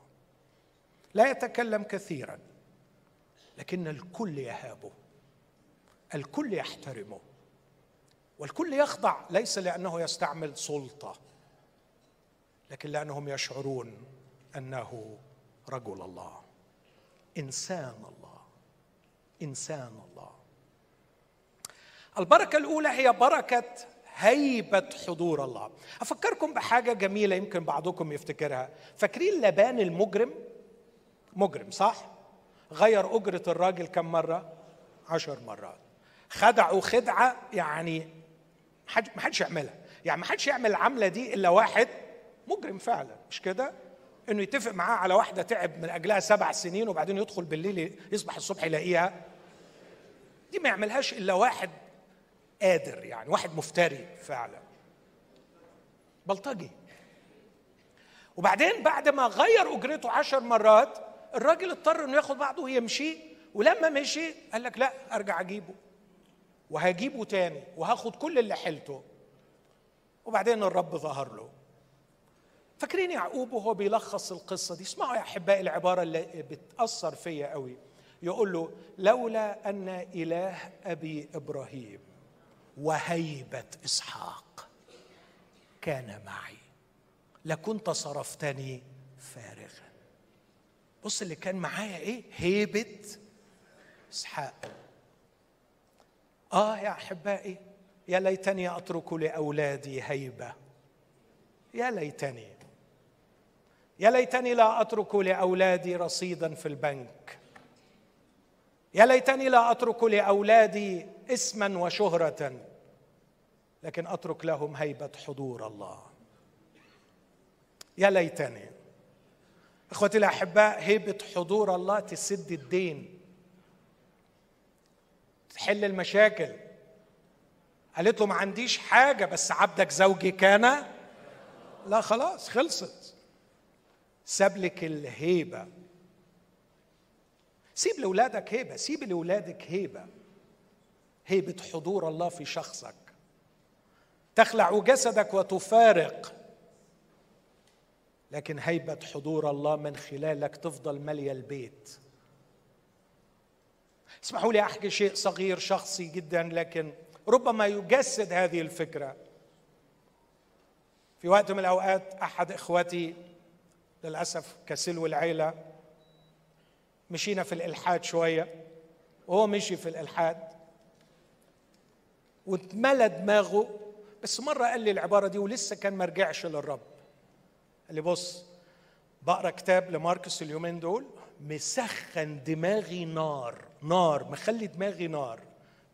لا يتكلم كثيرا لكن الكل يهابه. الكل يحترمه. والكل يخضع. ليس لأنه يستعمل سلطة لكن لأنهم يشعرون أنه رجل الله إنسان الله إنسان الله. البركة الأولى هي بركة هيبة حضور الله. أفكركم بحاجة جميلة يمكن بعضكم يفتكرها. فاكرين لبان المجرم؟ مجرم صح؟ غير أجرة الراجل كم مرة؟ عشر مرات. خدعوا خدعه يعني ما حدش يعملها. يعني ما حدش يعمل العملة دي إلا واحد مجرم فعلا. مش كده؟ انه يتفق معاه على واحدة تعب من أجلها سبع سنين وبعدين يدخل بالليل يصبح الصبح يلاقيها. دي ما يعملهاش إلا واحد قادر يعني واحد مفتري فعلا. بلطجي. وبعدين بعد ما غير أجرته عشر مرات الراجل اضطر إنه ياخد بعضه ويمشي ولما مشي قال لك لا أرجع أجيبه. وهجيبه تاني وهاخد كل اللي حيلته وبعدين الرب ظهر له. فاكرين يعقوب وهو بيلخص القصة دي. اسمعوا يا أحبائي العبارة اللي بتأثر فيا قوي. يقول له لولا أن إله أبي إبراهيم وهيبة إسحاق كان معي لكنت صرفتني فارغا. بص اللي كان معايا إيه؟ هيبة إسحاق. آه يا أحبائي يا ليتني أترك لأولادي هيبة. يا ليتني. يا ليتني لا أترك لأولادي رصيدا في البنك. يا ليتني لا أترك لأولادي إسما وشهرة لكن أترك لهم هيبة حضور الله. يا ليتني. إخوتي الأحباء هيبة حضور الله تسد الدين تحل المشاكل. قالت له ما عنديش حاجة بس عبدك زوجي كان. لا خلاص خلصت. ساب لك الهيبة. سيب لأولادك هيبة سيب لأولادك هيبة. هيبة حضور الله في شخصك. تخلع جسدك وتفارق. لكن هيبة حضور الله من خلالك تفضل ماليه البيت. اسمحوا لي أحكي شيء صغير شخصي جدا لكن ربما يجسد هذه الفكرة. في وقت من الأوقات أحد إخوتي للأسف كسلو العيله مشينا في الإلحاد شوية. وهو مشي في الإلحاد. واتملى دماغه. بس مرة قال لي العبارة دي ولسه كان ما رجعش للرب. قال لي بص بقرأ كتاب لماركس اليومين دول مسخن دماغي نار نار مخلي دماغي نار.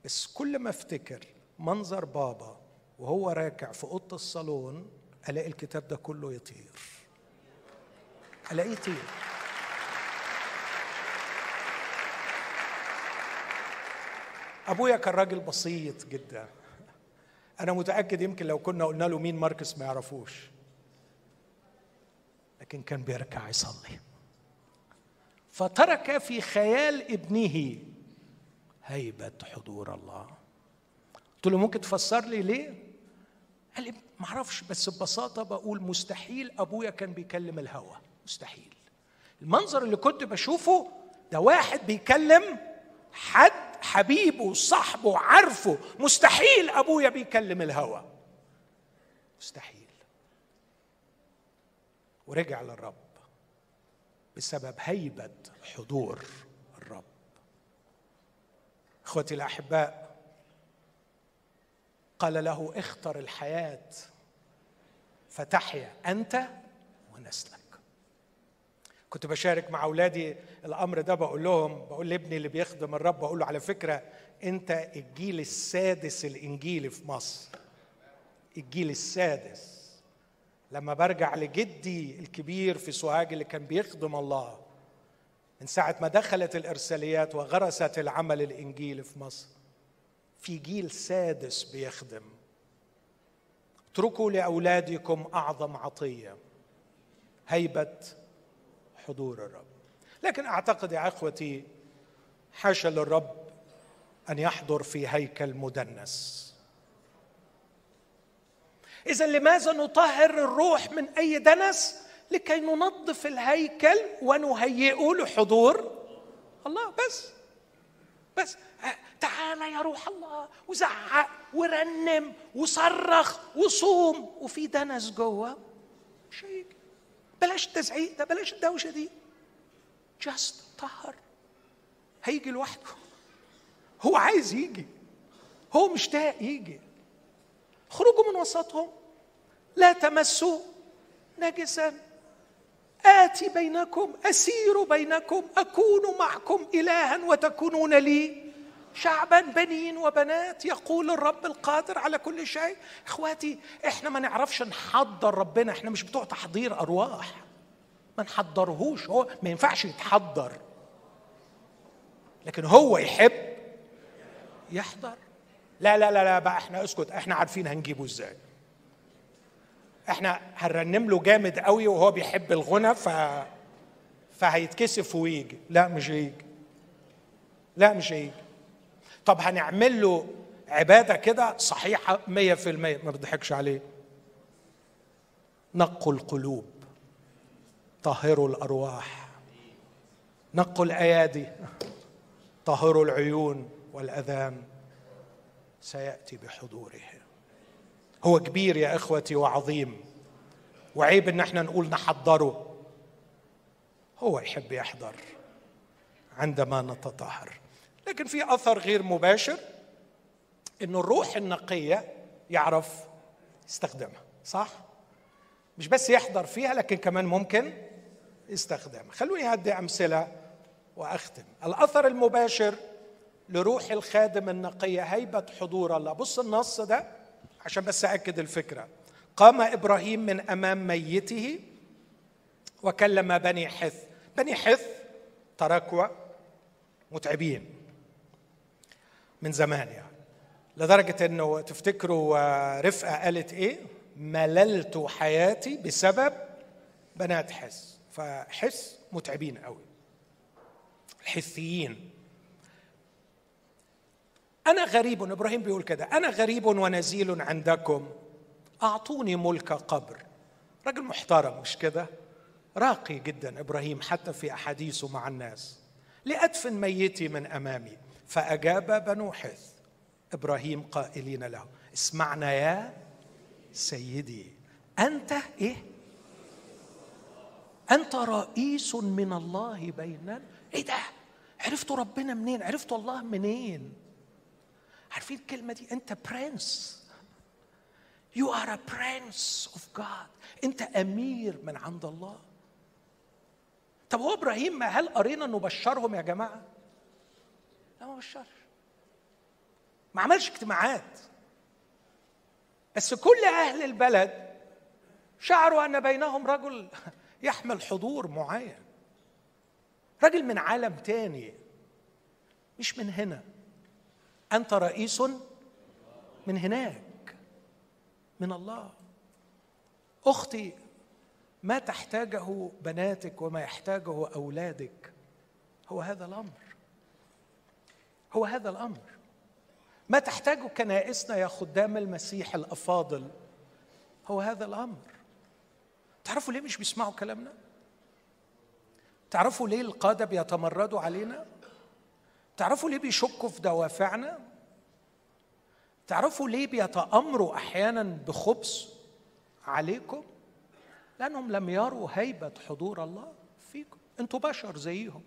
بس كل ما افتكر منظر بابا وهو راكع في أوضة الصالون ألاقي الكتاب ده كله يطير. الاقيه يطير أبويا كان راجل بسيط جدا. أنا متأكد يمكن لو كنا قلنا له مين ماركس ما يعرفوش. لكن كان بيركع يصلي. فترك في خيال ابنه هيبة حضور الله. قلت له ممكن تفسر لي ليه؟ قال لي ما أعرفش بس ببساطة بقول مستحيل أبويا كان بيكلم الهوى مستحيل. المنظر اللي كنت بشوفه ده واحد بيكلم حد حبيبه صاحبه عارفه. مستحيل أبويا بيكلم الهوى. مستحيل. ورجع للرب بسبب هيبة حضور الرب. إخوتي الأحباء قال له اختر الحياة فتحيا أنت ونسلك. كنت بشارك مع أولادي الأمر ده بقول لهم بقول لابني اللي بيخدم الرب بقول له على فكرة أنت الجيل السادس الإنجيلي في مصر. الجيل السادس. لما برجع لجدي الكبير في سوهاج اللي كان بيخدم الله من ساعة ما دخلت الإرساليات وغرست العمل الإنجيلي في مصر في جيل سادس بيخدم. اتركوا لأولادكم أعظم عطية هيبة حضور الرب. لكن أعتقد يا إخوتي حاشا للرب أن يحضر في هيكل مدنس إذا لماذا نطهر الروح من أي دنس؟ لكي ننظف الهيكل ونهيئه لحضور الله. بس بس. تعال يا روح الله وزعق ورنم وصرخ وصوم. وفي دنس جوه مش هيجي بلاش التزعيق ده بلاش الدوشة دي. جاست طهر. هيجي لوحده. هو عايز يجي. هو مشتاق يجي. خرجوا من وسطهم. لا تمسوا نجسا. آتي بينكم أسير بينكم أكون معكم إلها وتكونون لي شعبا بنين وبنات يقول الرب القادر على كل شيء. إخواتي إحنا ما نعرفش نحضر ربنا. إحنا مش بتوع تحضير أرواح. ما نحضرهوش. هو ما ينفعش يتحضر. لكن هو يحب يحضر. لا لا لا لا بقى إحنا اسكت. إحنا عارفين هنجيبه إزاي. إحنا هنرنم له جامد قوي وهو بيحب الغنى ف فهيتكسف ويجي. لا مش هيجي. لا مش هيجي. طب هنعمل له عبادة كده؟ صحيحه 100% ما بضحكش عليه. نقوا القلوب طهروا الأرواح. نقوا الأيادي طهروا العيون والأذان. سيأتي بحضوره هو كبير يا إخوتي وعظيم. وعيب إن إحنا نقول نحضره. هو يحب يحضر عندما نتطهر. لكن في أثر غير مباشر إنه الروح النقية يعرف يستخدمها صح؟ مش بس يحضر فيها لكن كمان ممكن يستخدمها. خلوني هدي أمثلة وأختم. الأثر المباشر لروح الخادم النقية هيبة حضور الله. بص النص ده عشان بس اكد الفكرة. قام إبراهيم من أمام ميته وكلم بني حث. بني حث تركوا متعبين. من زمان يعني. لدرجة إنه تفتكروا آه، رفقة قالت إيه؟ مللت حياتي بسبب بنات حس. فحس متعبين قوي. الحثيين أنا غريب إبراهيم بيقول كده أنا غريب ونزيل عندكم. أعطوني ملك قبر. راجل محترم مش كده؟ راقي جدا إبراهيم حتى في أحاديثه مع الناس. لأدفن ميتي من أمامي. فأجاب بنو حث إبراهيم قائلين له اسمعنا يا سيدي أنت إيه؟ أنت رئيس من الله بيننا؟ إيه ده؟ عرفتوا ربنا منين؟ عرفتوا الله منين؟ عارفين الكلمة دي؟ أنت برنس You are a prince of God. أنت أمير من عند الله. طب هو إبراهيم ما هل قرينا إنه بشرهم يا جماعة؟ لا ما بشرش ما عملش اجتماعات. بس كل أهل البلد شعروا أن بينهم رجل يحمل حضور معين. رجل من عالم تاني. مش من هنا. أنت رئيس من هناك. من الله. أختي ما تحتاجه بناتك وما يحتاجه أولادك. هو هذا الأمر. هو هذا الأمر. ما تحتاجه كنائسنا يا خدام المسيح الأفاضل. هو هذا الأمر. تعرفوا ليه مش بيسمعوا كلامنا؟ تعرفوا ليه القادة بيتمردوا علينا؟ تعرفوا ليه بيشكوا في دوافعنا؟ تعرفوا ليه بيتأمروا أحيانا بخبث عليكم؟ لأنهم لم يروا هيبة حضور الله فيكم. أنتوا بشر زيهم.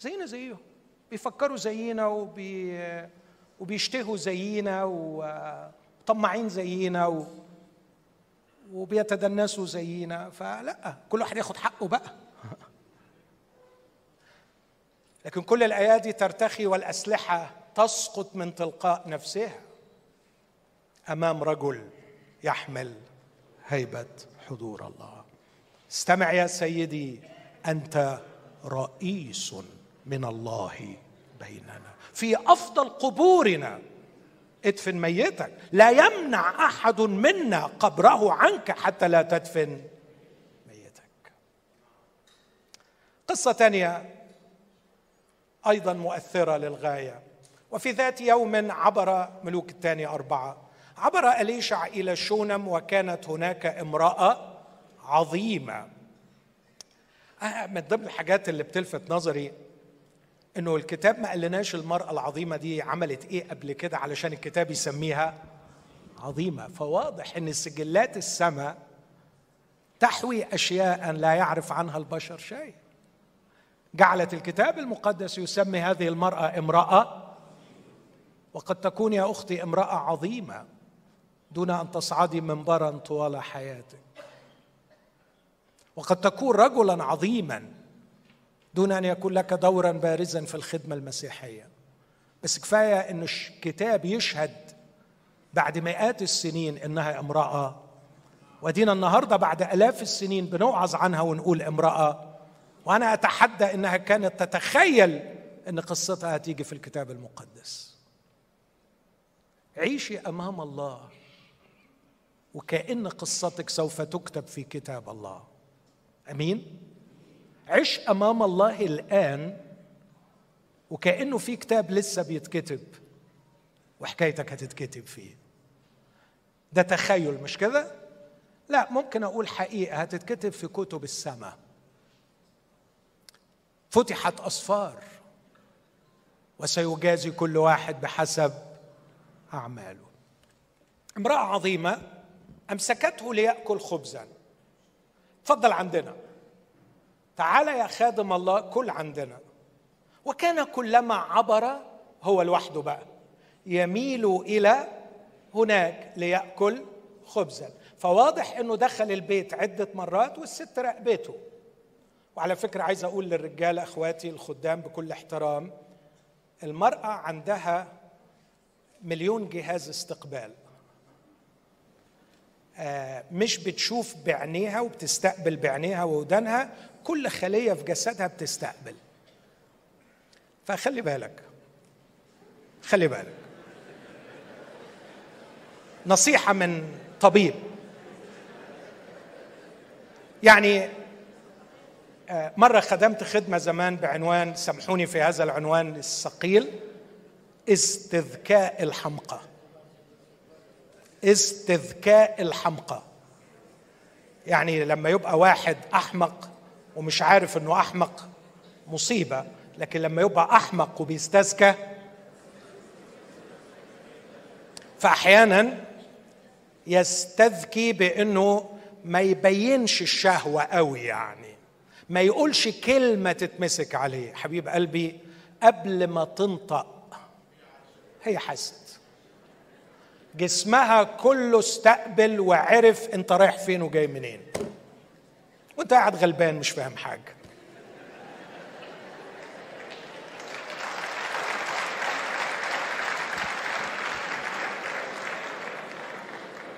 زينا زيهم. بيفكروا زينا وبي وبيشتهوا زينا وطماعين زينا و... وبيتدنسوا زينا. فلا كل واحد ياخد حقه بقى. *laughs* لكن كل الايادي ترتخي والأسلحة تسقط من تلقاء نفسها أمام رجل يحمل هيبة حضور الله. استمع يا سيدي أنت رئيس. من الله بيننا. في أفضل قبورنا. ادفن ميتك. لا يمنع أحد منا قبره عنك حتى لا تدفن ميتك. قصة ثانية أيضا مؤثرة للغاية. وفي ذات يوم عبر ملوك الثاني أربعة عبر أليشع إلى شونم وكانت هناك امرأة عظيمة. آه، من ضمن الحاجات اللي بتلفت نظري إنه الكتاب ما قالناش المرأة العظيمة دي عملت إيه قبل كده علشان الكتاب يسميها عظيمة. فواضح إن سجلات السماء تحوي أشياء لا يعرف عنها البشر شيء. جعلت الكتاب المقدس يسمي هذه المرأة امرأة وقد تكون يا أختي امرأة عظيمة دون أن تصعدي منبرا طوال حياتك. وقد تكون رجلا عظيما دون أن يكون لك دورا بارزا في الخدمة المسيحية. بس كفاية إن الكتاب يشهد بعد مئات السنين إنها امرأة. ودينا النهارده بعد آلاف السنين بنوعظ عنها ونقول امرأة. وأنا أتحدى إنها كانت تتخيل إن قصتها هتيجي في الكتاب المقدس. عيشي أمام الله. وكأن قصتك سوف تكتب في كتاب الله. أمين؟ عش أمام الله الآن وكأنه في كتاب لسه بيتكتب وحكايتك هتتكتب فيه. ده تخيل مش كده؟ لا ممكن أقول حقيقة هتتكتب في كتب السماء. فتحت اسفار وسيجازي كل واحد بحسب أعماله. امرأة عظيمة أمسكته ليأكل خبزا. تفضل عندنا. تعال يا خادم الله كل عندنا. وكان كلما عبر هو لوحده بقى. يميل إلى هناك ليأكل خبزا فواضح إنه دخل البيت عدة مرات والست راقبته. وعلى فكرة عايز أقول للرجال أخواتي الخدام بكل احترام المرأة عندها مليون جهاز استقبال. مش بتشوف بعينيها وبتستقبل بعينيها وودانها كل خلية في جسدها بتستقبل. فخلي بالك خلي بالك. نصيحة من طبيب. يعني آه، مرة خدمت خدمة زمان بعنوان سامحوني في هذا العنوان الثقيل استذكاء الحمقى. استذكاء الحمقى. يعني لما يبقى واحد أحمق ومش عارف إنه أحمق مصيبة. لكن لما يبقى أحمق وبيستذكى فأحيانا يستذكي بإنه ما يبينش الشهوة قوي يعني. ما يقولش كلمة تتمسك عليه. حبيب قلبي قبل ما تنطق هي حست جسمها كله استقبل وعرف انت رايح فين وجاي منين. وانت قاعد غلبان مش فاهم حاجة.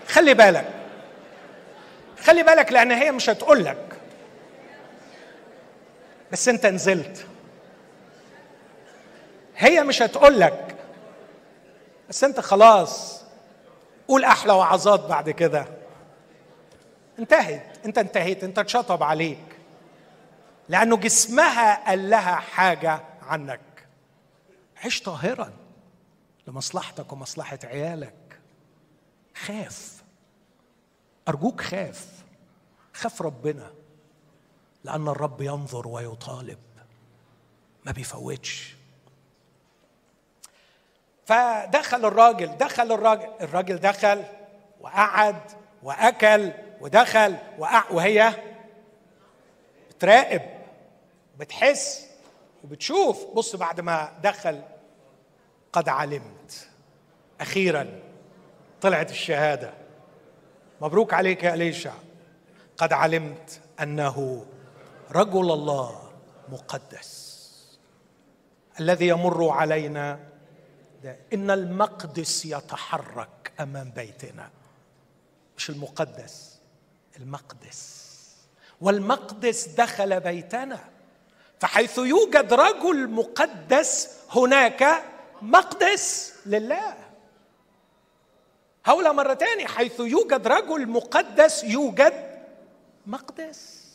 خلي بالك. خلي بالك لأن هي مش هتقول لك بس انت نزلت. هي مش هتقول لك بس انت خلاص قول أحلى وعظات بعد كده. انتهت. انت انتهيت. انت اتشطب عليك. لأنه جسمها قال لها حاجة عنك. عيش طاهرا لمصلحتك ومصلحة عيالك. خاف. أرجوك خاف. خاف ربنا. لأن الرب ينظر ويطالب. ما بيفوتش. فدخل الراجل دخل الراجل الراجل دخل وقعد وأكل ودخل وقع وهي بتراقب بتحس وبتشوف. بص بعد ما دخل قد علمت. أخيرا طلعت الشهادة. مبروك عليك يا أليشع. قد علمت أنه رجل الله مقدس الذي يمر علينا إن المقدس يتحرك أمام بيتنا. مش المقدس المقدس. والمقدس دخل بيتنا. فحيث يوجد رجل مقدس هناك مقدس لله. هقولها مرة تانية حيث يوجد رجل مقدس يوجد مقدس.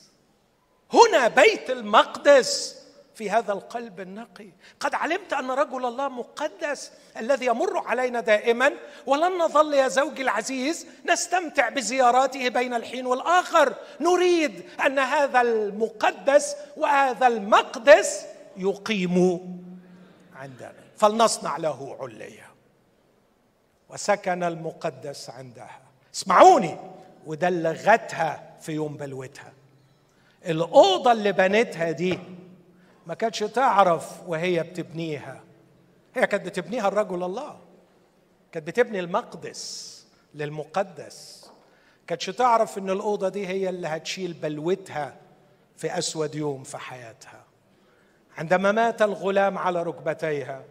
هنا بيت المقدس في هذا القلب النقي. قد علمت أن رجل الله مقدس الذي يمر علينا دائما ولن نظل يا زوجي العزيز نستمتع بزياراته بين الحين والآخر. نريد أن هذا المقدس وهذا المقدس يقيم عندنا. فلنصنع له عليه وسكن المقدس عندها. اسمعوني. وده لغتها في يوم بلوتها. الأوضة اللي بنتها دي ما كانتش تعرف وهي بتبنيها. هي كانت بتبنيها الرجل الله. كانت بتبني المقدس للمقدس. كانتش تعرف إن الأوضة دي هي اللي هتشيل بلوتها في أسود يوم في حياتها. عندما مات الغلام على ركبتيها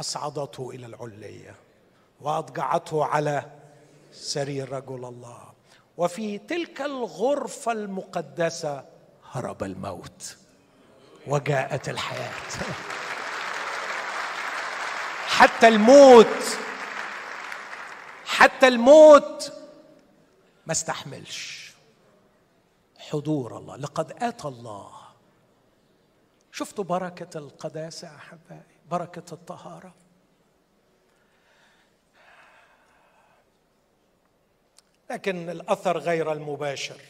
أصعدته إلى العليه وأضجعته على سرير رجل الله. وفي تلك الغرفة المقدسة هرب الموت. وجاءت الحياة. حتى الموت حتى الموت ما استحملش. حضور الله لقد آتى الله. شفتوا بركة القداسة أحبائي؟ بركة الطهارة. لكن الأثر غير المباشر.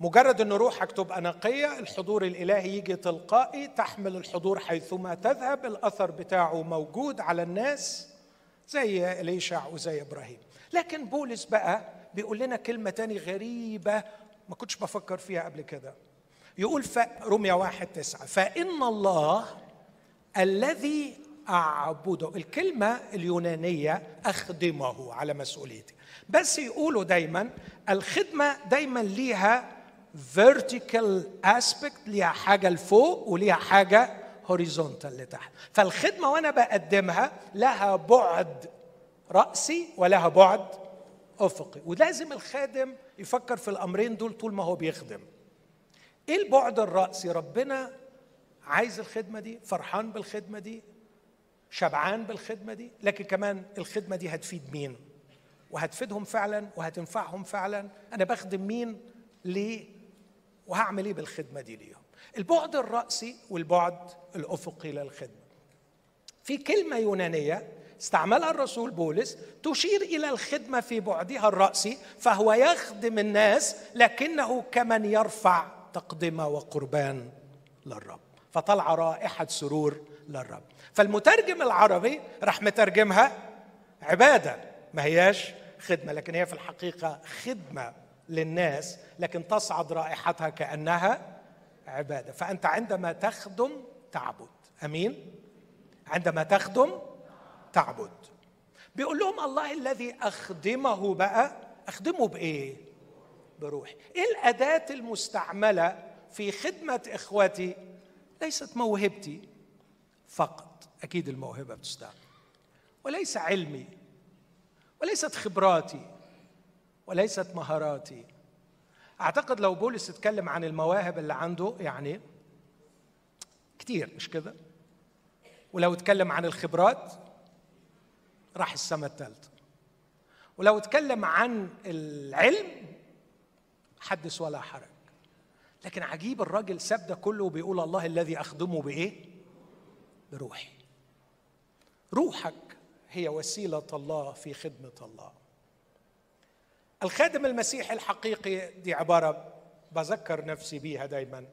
مجرد إن روحك تبقى نقية الحضور الإلهي يجي تلقائي تحمل الحضور حيثما تذهب الأثر بتاعه موجود على الناس زي إليشع وزي إبراهيم لكن بولس بقى بيقول لنا كلمة تاني غريبة ما كنتش بفكر فيها قبل كده يقول. رمية واحد تسعة فإن الله الذي أعبده الكلمة اليونانية أخدمه على مسؤوليتي بس يقولوا دايما الخدمة دايما ليها vertical aspect ليها حاجة لفوق وليها حاجة horizontal لتحت. فالخدمة وأنا بقدمها لها بعد رأسي ولها بعد أفقي. ولازم الخادم يفكر في الأمرين دول طول ما هو بيخدم. إيه البعد الرأسي؟ ربنا عايز الخدمة دي فرحان بالخدمة دي شبعان بالخدمة دي لكن كمان الخدمة دي هتفيد مين؟ وهتفيدهم فعلا وهتنفعهم فعلا. أنا بخدم مين؟ ليه؟ وهعمل إيه بالخدمة دي ليهم؟ البعد الرأسي والبعد الأفقي للخدمة. في كلمة يونانية استعملها الرسول بولس تشير إلى الخدمة في بعدها الرأسي فهو يخدم الناس لكنه كمن يرفع تقدمة وقربان للرب فطلع رائحة سرور للرب. فالمترجم العربي راح مترجمها عبادة ما هياش خدمة لكن هي في الحقيقة خدمة للناس لكن تصعد رائحتها كأنها عبادة. فأنت عندما تخدم تعبد. أمين؟ عندما تخدم تعبد. بيقول لهم الله الذي أخدمه بقى أخدمه بإيه؟ بروحي. إيه الأداة المستعملة في خدمة اخوتي ليست موهبتي فقط. أكيد الموهبة بتستعمل. وليس علمي. وليست خبراتي. وليست مهاراتي. أعتقد لو بولس اتكلم عن المواهب اللي عنده يعني كتير مش كده؟ ولو اتكلم عن الخبرات راح السماء الثالثة ولو اتكلم عن العلم حدث ولا حرج. لكن عجيب الراجل ساب ده كله وبيقول الله الذي أخدمه بإيه؟ بروحي. روحك هي وسيلة الله في خدمة الله. الخادم المسيحي الحقيقي دي عبارة بذكر نفسي بيها دايما.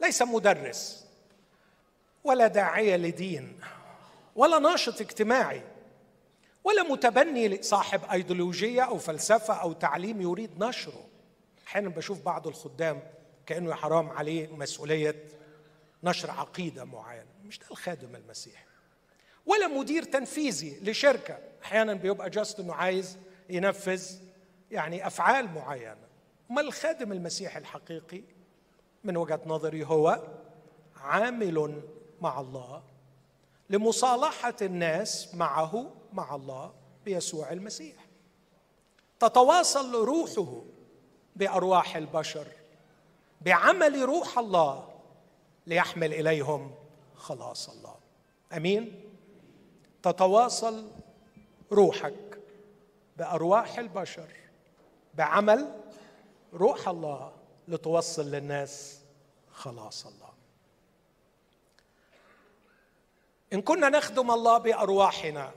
ليس مدرس ولا داعية لدين ولا ناشط اجتماعي ولا متبني صاحب أيديولوجية أو فلسفة أو تعليم يريد نشره. أحيانا بشوف بعض الخدام كأنه حرام عليه مسؤولية نشر عقيدة معينة. مش ده الخادم المسيحي. ولا مدير تنفيذي لشركة. أحيانا بيبقى جاست إنه عايز ينفذ يعني أفعال معينة. ما الخادم المسيحي الحقيقي من وجهة نظري هو عامل مع الله لمصالحة الناس معه مع الله بيسوع المسيح. تتواصل روحه بأرواح البشر بعمل روح الله ليحمل إليهم خلاص الله. أمين؟ تتواصل روحك بأرواح البشر بعمل روح الله لتوصل للناس خلاص الله. إن كنا نخدم الله بأرواحنا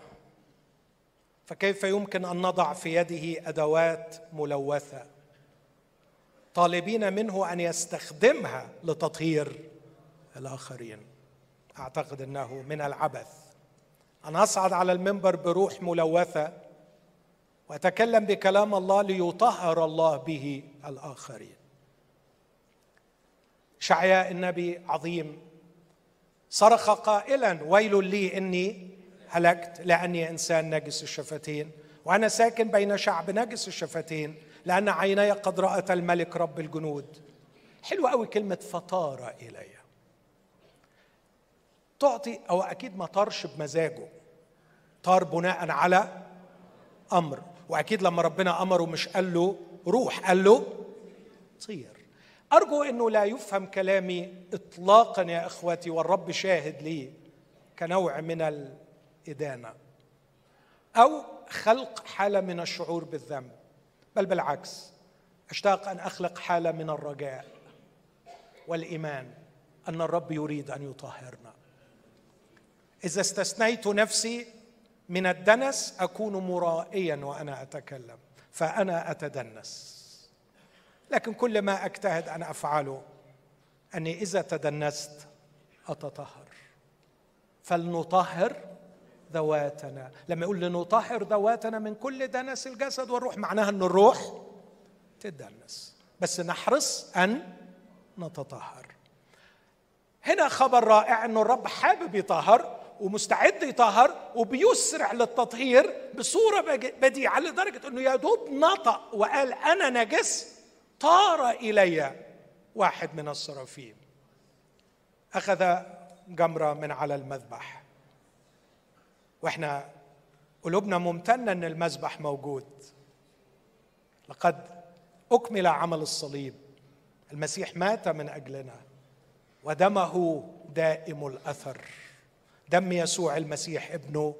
فكيف يمكن أن نضع في يده أدوات ملوثة؟ طالبين منه أن يستخدمها لتطهير الآخرين. أعتقد إنه من العبث. ان أصعد على المنبر بروح ملوثة واتكلم بكلام الله ليطهر الله به الآخرين. شعياء النبي عظيم. صرخ قائلا ويل لي إني هلكت لأني إنسان نجس الشفتين وأنا ساكن بين شعب نجس الشفتين لأن عيني قد رأت الملك رب الجنود. حلوة قوي كلمة فطار إلي تعطي أو أكيد ما طارش بمزاجه. طار بناء على أمر. واكيد لما ربنا امره مش قال له روح قال له طير ارجو انه لا يفهم كلامي اطلاقا يا اخوتي والرب شاهد لي كنوع من الادانة أو خلق حالة من الشعور بالذنب. بل بالعكس اشتاق ان اخلق حالة من الرجاء والإيمان أن الرب يريد أن يطهرنا. إذا استثنيت نفسي من الدنس أكون مرائيا وأنا أتكلم فأنا أتدنس. لكن كل ما أجتهد أن افعله أني إذا تدنست أتطهر. فلنطهر ذواتنا. لما يقول لنطهر ذواتنا من كل دنس الجسد والروح معناها إن الروح تدنس. بس نحرص أن نتطهر. هنا خبر رائع إنه الرب حابب يطهر ومستعد يطهر وبيسرع للتطهير بصورة بديعة لدرجة إنه يا دوب نطق وقال أنا نجس طار إلي واحد من الصرافين. أخذ جمرة من على المذبح. وإحنا قلوبنا ممتنة إن المذبح موجود. لقد أكمل عمل الصليب. المسيح مات من أجلنا ودمه دائم الأثر. دم يسوع المسيح ابنه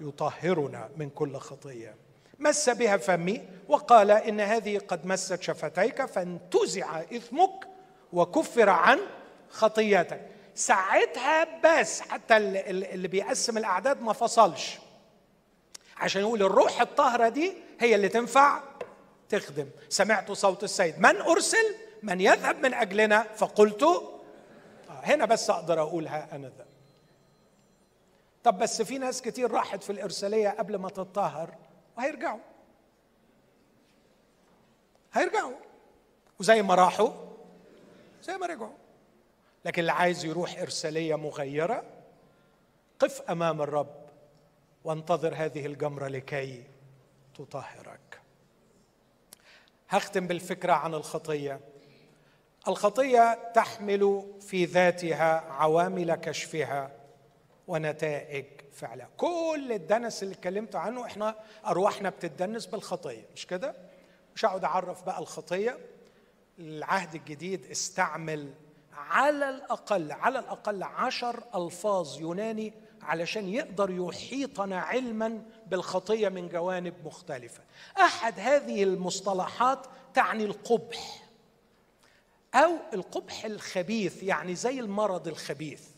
يطهرنا من كل خطية. مس بها فمي وقال إن هذه قد مست شفتيك فانتزع إثمك وكفر عن خطيتك. ساعتها بس حتى اللي بيقسم الأعداد ما فصلش. عشان يقول الروح الطاهرة دي هي اللي تنفع تخدم. سمعت صوت السيد. من أرسل؟ من يذهب من أجلنا؟ فقلت آه، هنا بس أقدر أقولها أنا. ذا طب بس في ناس كتير راحت في الإرسالية قبل ما تتطهر وهيرجعوا. هيرجعوا. وزي ما راحوا زي ما رجعوا. لكن اللي عايز يروح إرسالية مغيرة قف أمام الرب وانتظر هذه الجمرة لكي تطهرك. هختم بالفكرة عن الخطية. الخطية تحمل في ذاتها عوامل كشفها. ونتائج فعلها. كل الدنس اللي اتكلمت عنه إحنا أرواحنا بتدنس بالخطية مش كده؟ مش هقعد أعرف بقى الخطية. العهد الجديد استعمل على الأقل على الأقل عشر ألفاظ يوناني علشان يقدر يحيطنا علما بالخطية من جوانب مختلفة. أحد هذه المصطلحات تعني القبح أو القبح الخبيث يعني زي المرض الخبيث.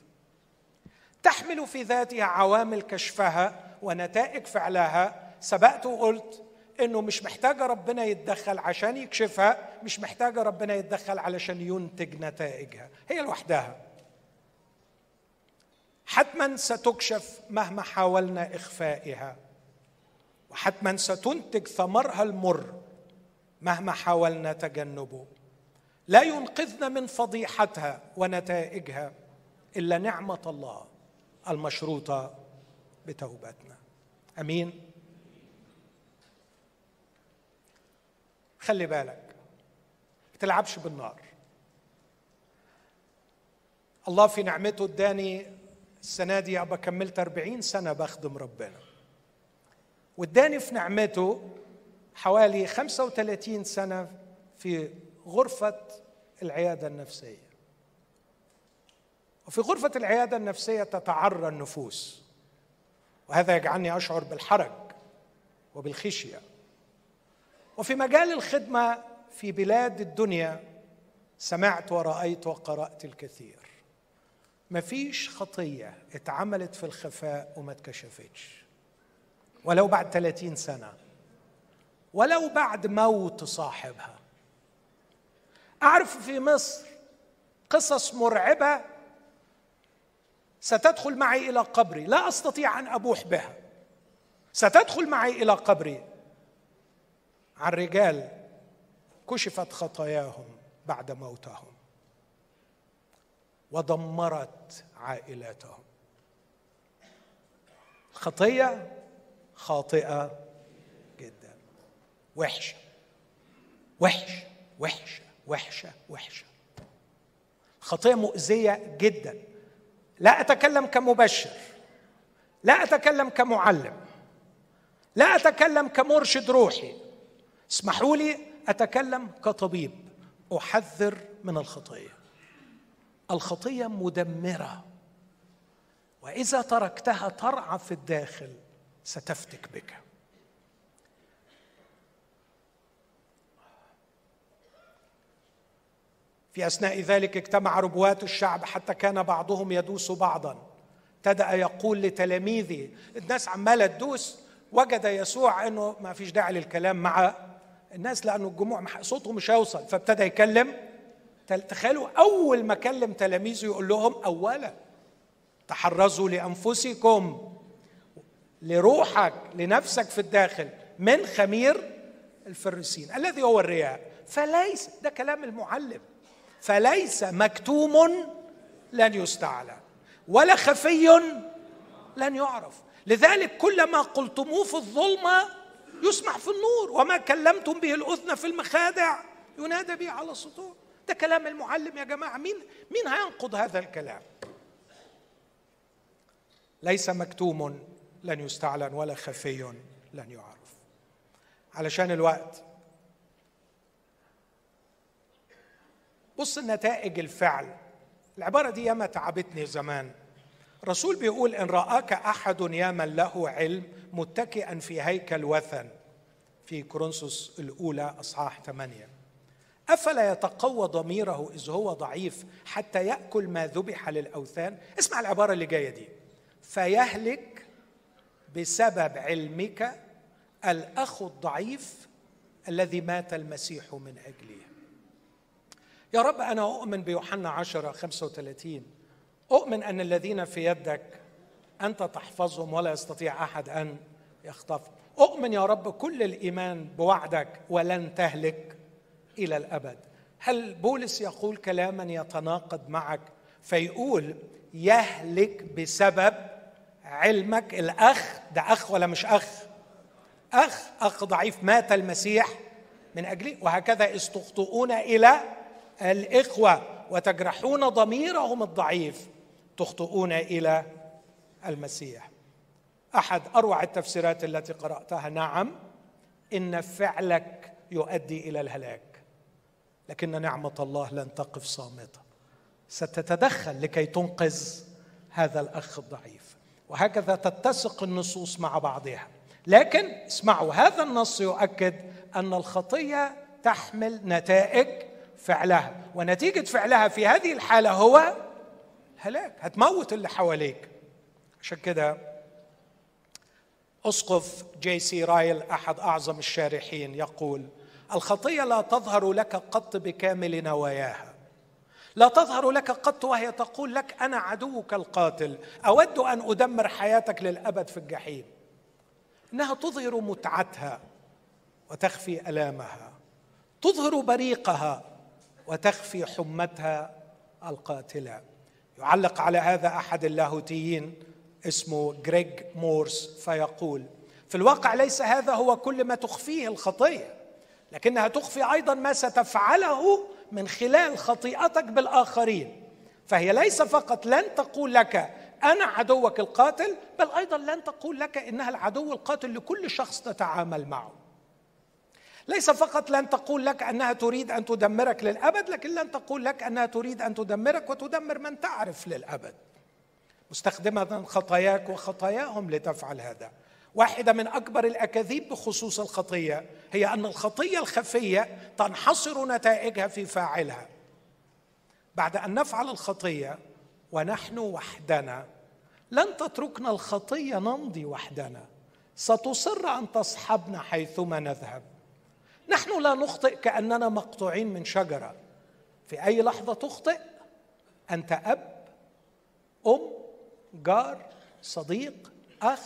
تحمل في ذاتها عوامل كشفها ونتائج فعلها. سبقت وقلت إنه مش محتاجة ربنا يتدخل عشان يكشفها مش محتاجة ربنا يتدخل علشان ينتج نتائجها. هي لوحدها. حتما ستكشف مهما حاولنا إخفائها. وحتما ستنتج ثمرها المر مهما حاولنا تجنبه. لا ينقذنا من فضيحتها ونتائجها إلا نعمة الله. المشروطة بتوبتنا. أمين؟ خلي بالك ما تلعبش بالنار. الله في نعمته اداني السنة دي أبقى كملت 40 سنة بخدم ربنا. واداني في نعمته حوالي 35 سنة في غرفة العيادة النفسية. وفي غرفة العيادة النفسية تتعرى النفوس. وهذا يجعلني أشعر بالحرج وبالخشية. وفي مجال الخدمة في بلاد الدنيا سمعت ورأيت وقرأت الكثير. مفيش خطية اتعملت في الخفاء وما اتكشفتش. ولو بعد 30 سنة ولو بعد موت صاحبها. أعرف في مصر قصص مرعبة ستدخل معي إلى قبري. لا أستطيع أن أبوح بها. ستدخل معي إلى قبري. عن رجال كشفت خطاياهم بعد موتهم ودمرت عائلاتهم. خطية خاطئة جدا. وحشة. وحشة. وحشة. وحشة. وحشة. خطية مؤذية جدا. لا أتكلم كمبشر لا أتكلم كمعلم لا أتكلم كمرشد روحي. اسمحوا لي أتكلم كطبيب. أحذر من الخطية. الخطية مدمرة. وإذا تركتها ترعى في الداخل ستفتك بك. في أثناء ذلك اجتمع ربوات الشعب حتى كان بعضهم يدوس بعضا. ابتدأ يقول لتلاميذه الناس عمالة تدوس وجد يسوع إنه ما فيش داعي للكلام مع الناس لأنه الجموع صوته مش هيوصل. فابتدى يكلم تخيلوا أول ما كلم تلاميذه يقول لهم اولا تحرزوا لأنفسكم لروحك لنفسك في الداخل من خمير الفريسين الذي هو الرياء. فليس ده كلام المعلم. فليس مكتوم لن يستعلى ولا خفي لن يعرف. لذلك كل ما قلتموه في الظلمة يسمع في النور وما كلمتم به الأذن في المخادع ينادى به على السطور. ده كلام المعلم يا جماعة مين مين هينقض هذا الكلام؟ ليس مكتوم لن يستعلن ولا خفي لن يعرف. علشان الوقت بص نتائج الفعل. العبارة دي ياما تعبتني زمان. الرسول بيقول إن رآك أحد يا من له علم متكئا في هيكل وثن. في كورنثوس الأولى أصحاح ثمانية. أفلا يتقوى ضميره إذ هو ضعيف حتى يأكل ما ذبح للأوثان؟ اسمع العبارة اللي جاية دي. فيهلك بسبب علمك الأخ الضعيف الذي مات المسيح من أجله. يا رب أنا أؤمن بيوحنا عشرة خمسة وثلاثين. أؤمن أن الذين في يدك أنت تحفظهم ولا يستطيع أحد أن يخطفهم. أؤمن يا رب كل الإيمان بوعدك ولن تهلك إلى الأبد. هل بولس يقول كلاما يتناقض معك فيقول يهلك بسبب علمك الأخ؟ ده أخ ولا مش أخ؟ أخ أخ ضعيف مات المسيح من أجله وهكذا إذ تخطئون إلى الإخوة وتجرحون ضميرهم الضعيف تخطئون إلى المسيح. أحد أروع التفسيرات التي قرأتها نعم إن فعلك يؤدي إلى الهلاك لكن نعمة الله لن تقف صامتة. ستتدخل لكي تنقذ هذا الأخ الضعيف وهكذا تتسق النصوص مع بعضها. لكن اسمعوا هذا النص يؤكد أن الخطية تحمل نتائج فعلها. ونتيجة فعلها في هذه الحالة هو هلاك. هتموت اللي حواليك. عشان كده أسقف جي سي رايل أحد أعظم الشارحين يقول الخطية لا تظهر لك قط بكامل نواياها. لا تظهر لك قط وهي تقول لك أنا عدوك القاتل. أود أن أدمر حياتك للأبد في الجحيم. إنها تظهر متعتها وتخفي ألامها. تظهر بريقها وتخفي حمتها القاتلة. يعلق على هذا أحد اللاهوتيين اسمه جريج مورس فيقول في الواقع ليس هذا هو كل ما تخفيه الخطية لكنها تخفي أيضا ما ستفعله من خلال خطيئتك بالآخرين. فهي ليس فقط لن تقول لك أنا عدوك القاتل بل أيضا لن تقول لك إنها العدو القاتل لكل شخص تتعامل معه. ليس فقط لن تقول لك أنها تريد أن تدمرك للأبد لكن لن تقول لك أنها تريد أن تدمرك وتدمر من تعرف للأبد. مستخدمة خطاياك وخطاياهم لتفعل هذا. واحدة من أكبر الأكاذيب بخصوص الخطية هي أن الخطية الخفية تنحصر نتائجها في فاعلها. بعد أن نفعل الخطية ونحن وحدنا لن تتركنا الخطية نمضي وحدنا. ستصر أن تصحبنا حيثما نذهب. نحن لا نخطئ كأننا مقطوعين من شجرة. في أي لحظة تخطئ أنت أب أم جار صديق أخ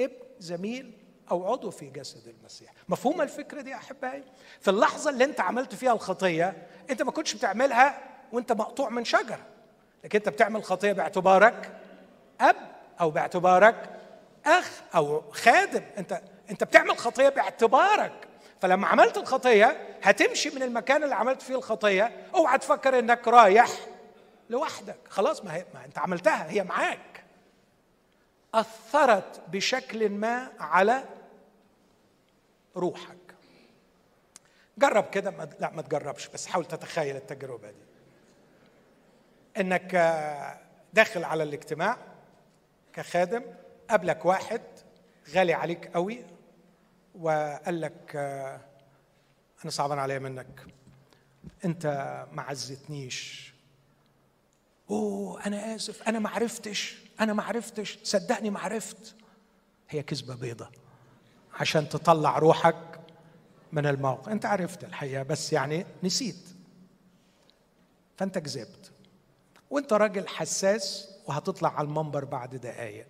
ابن زميل أو عضو في جسد المسيح. مفهوم الفكرة دي أحبائي؟ في اللحظة اللي أنت عملت فيها الخطية أنت ما كنتش بتعملها وأنت مقطوع من شجرة. لكن أنت بتعمل خطية باعتبارك أب أو باعتبارك أخ أو خادم. أنت أنت بتعمل خطية باعتبارك. فلما عملت الخطية هتمشي من المكان اللي عملت فيه الخطية اوعى تفكر انك رايح لوحدك. خلاص ما, هي ما انت عملتها هي معاك. أثرت بشكل ما على روحك. جرب كده ما لا ما تجربش بس حاول تتخيل التجربة دي. انك داخل على الاجتماع كخادم قابلك واحد غالي عليك قوي وقال لك أنا صعبان عليا منك. أنت ما عزتنيش. أوه أنا آسف. أنا ما عرفتش. أنا ما عرفتش. صدقني ما عرفت. هي كذبة بيضة. عشان تطلع روحك من الموقف. أنت عرفت الحقيقة بس يعني نسيت. فأنت كذبت. وأنت راجل حساس وهتطلع على المنبر بعد دقايق.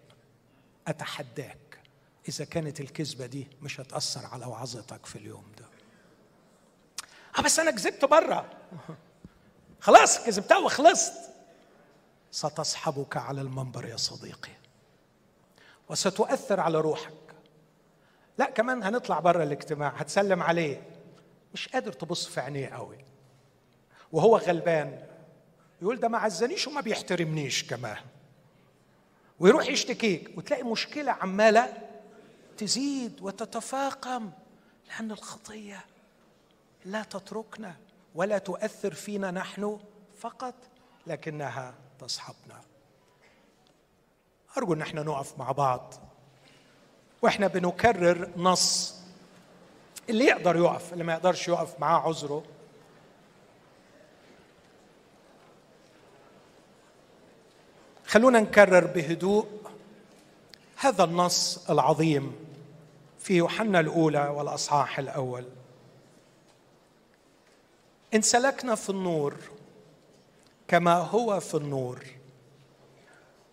أتحداك. إذا كانت الكذبة دي مش هتأثر على وعظتك في اليوم ده. آه بس أنا كذبت بره خلاص كذبتها وخلصت. ستصحبك على المنبر يا صديقي. وستؤثر على روحك. لا كمان هنطلع بره الاجتماع هتسلم عليه. مش قادر تبص في عينيه قوي. وهو غلبان. يقول ده ما عزنيش وما بيحترمنيش كمان. ويروح يشتكيك. وتلاقي مشكلة عمالة تزيد وتتفاقم لأن الخطية لا تتركنا ولا تؤثر فينا نحن فقط لكنها تصحبنا أرجو أن إحنا نقف مع بعض وإحنا بنكرر نص. اللي يقدر يقف اللي ما يقدرش يقف معاه عذره. خلونا نكرر بهدوء هذا النص العظيم. في يوحنا الأولى والأصحاح الأول. إن سلكنا في النور كما هو في النور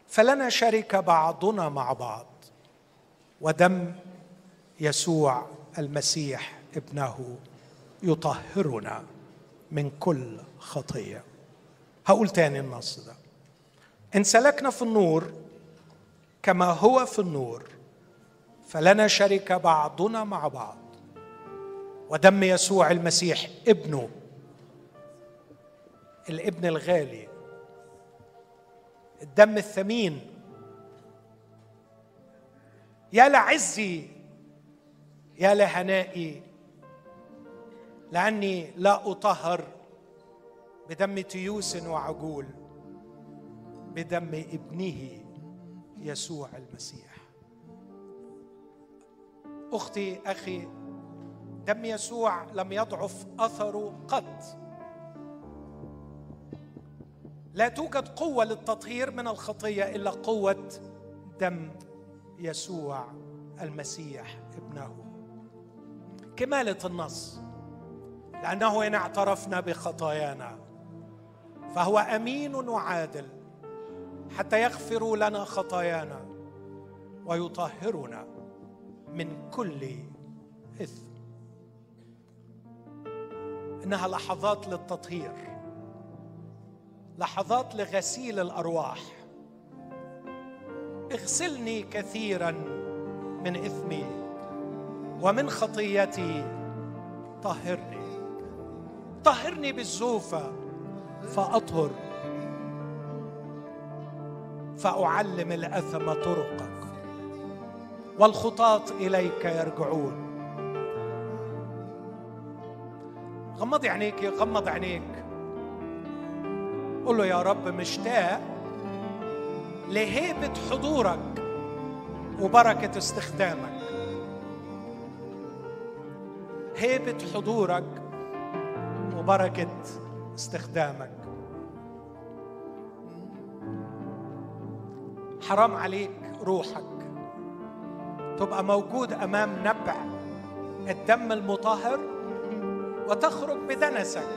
فلنا شركه بعضنا مع بعض ودم يسوع المسيح ابنه يطهرنا من كل خطية. هقول تاني النص ده. إن سلكنا في النور كما هو في النور فلنا شركه بعضنا مع بعض. ودم يسوع المسيح ابنه الابن الغالي. الدم الثمين. يا لعزي يا لهنائي لأني لا أطهر بدم تيوس وعجول بدم ابنه يسوع المسيح. أختي أخي دم يسوع لم يضعف اثره قط. لا توجد قوة للتطهير من الخطية إلا قوة دم يسوع المسيح ابنه. كمالة النص. لأنه إن اعترفنا بخطايانا فهو أمين وعادل حتى يغفر لنا خطايانا ويطهرنا. من كل إثم. إنها لحظات للتطهير لحظات لغسيل الأرواح. اغسلني كثيرا من إثمي ومن خطيتي. طهرني. طهرني بالزوفة فأطهر فأعلم الأثم طرقك. والخطاة إليك يرجعون. غمضي عينيك غمض عينيك. قول له يا رب مشتاق لهيبة حضورك وبركة استخدامك. هيبة حضورك وبركة استخدامك. حرام عليك روحك. تبقى موجود أمام نبع الدم المطهر وتخرج بدنسك.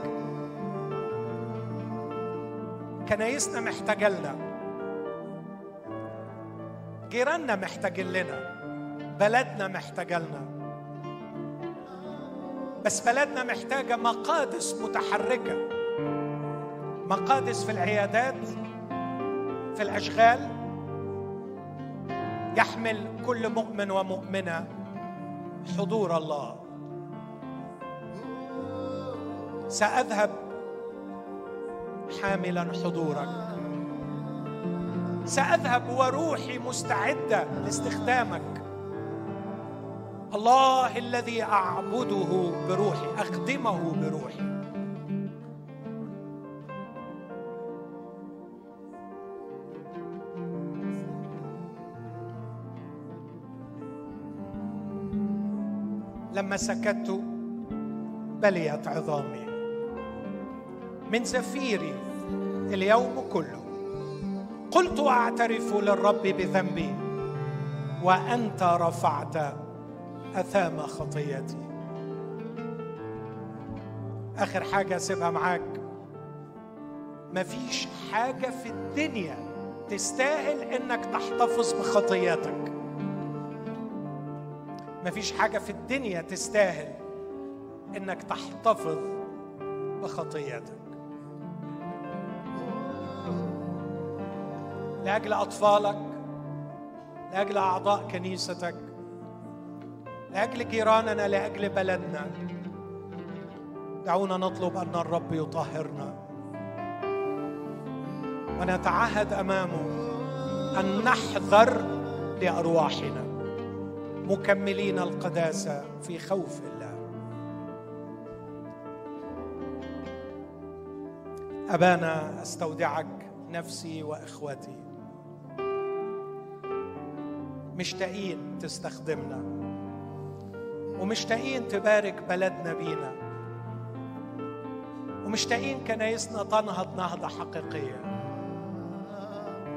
كنايسنا محتاجة لنا. جيراننا محتاجين لنا. بلدنا محتاجة لنا. بس بلدنا محتاجة مقادس متحركة. مقادس في العيادات في الأشغال يحمل كل مؤمن ومؤمنة حضور الله. سأذهب حاملا حضورك. سأذهب وروحي مستعدة لاستخدامك. الله الذي أعبده بروحي أخدمه بروحي. لما سكت بليت عظامي. من زفيري اليوم كله. قلت أعترف للرب بذنبي وأنت رفعت أثام خطيتي. آخر حاجة أسيبها معاك. مفيش حاجة في الدنيا تستاهل إنك تحتفظ بخطياتك مفيش حاجة في الدنيا تستاهل إنك تحتفظ بخطياتك. لأجل أطفالك لأجل أعضاء كنيستك لأجل جيراننا لأجل بلدنا. دعونا نطلب أن الرب يطهرنا. ونتعهد أمامه أن نحذر لأرواحنا. مكملين القداسة في خوف الله. أبانا أستودعك نفسي واخوتي مشتاقين تستخدمنا. ومشتاقين تبارك بلدنا بينا. ومشتاقين كنايسنا تنهض نهضة حقيقية.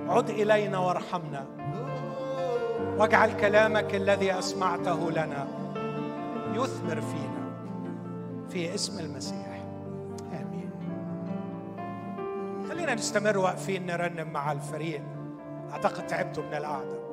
عد إلينا وارحمنا. واجعل كلامك الذي أسمعته لنا يثمر فينا في اسم المسيح. آمين. خلينا نستمر واقفين نرنم مع الفريق. أعتقد تعبتوا من القعدة.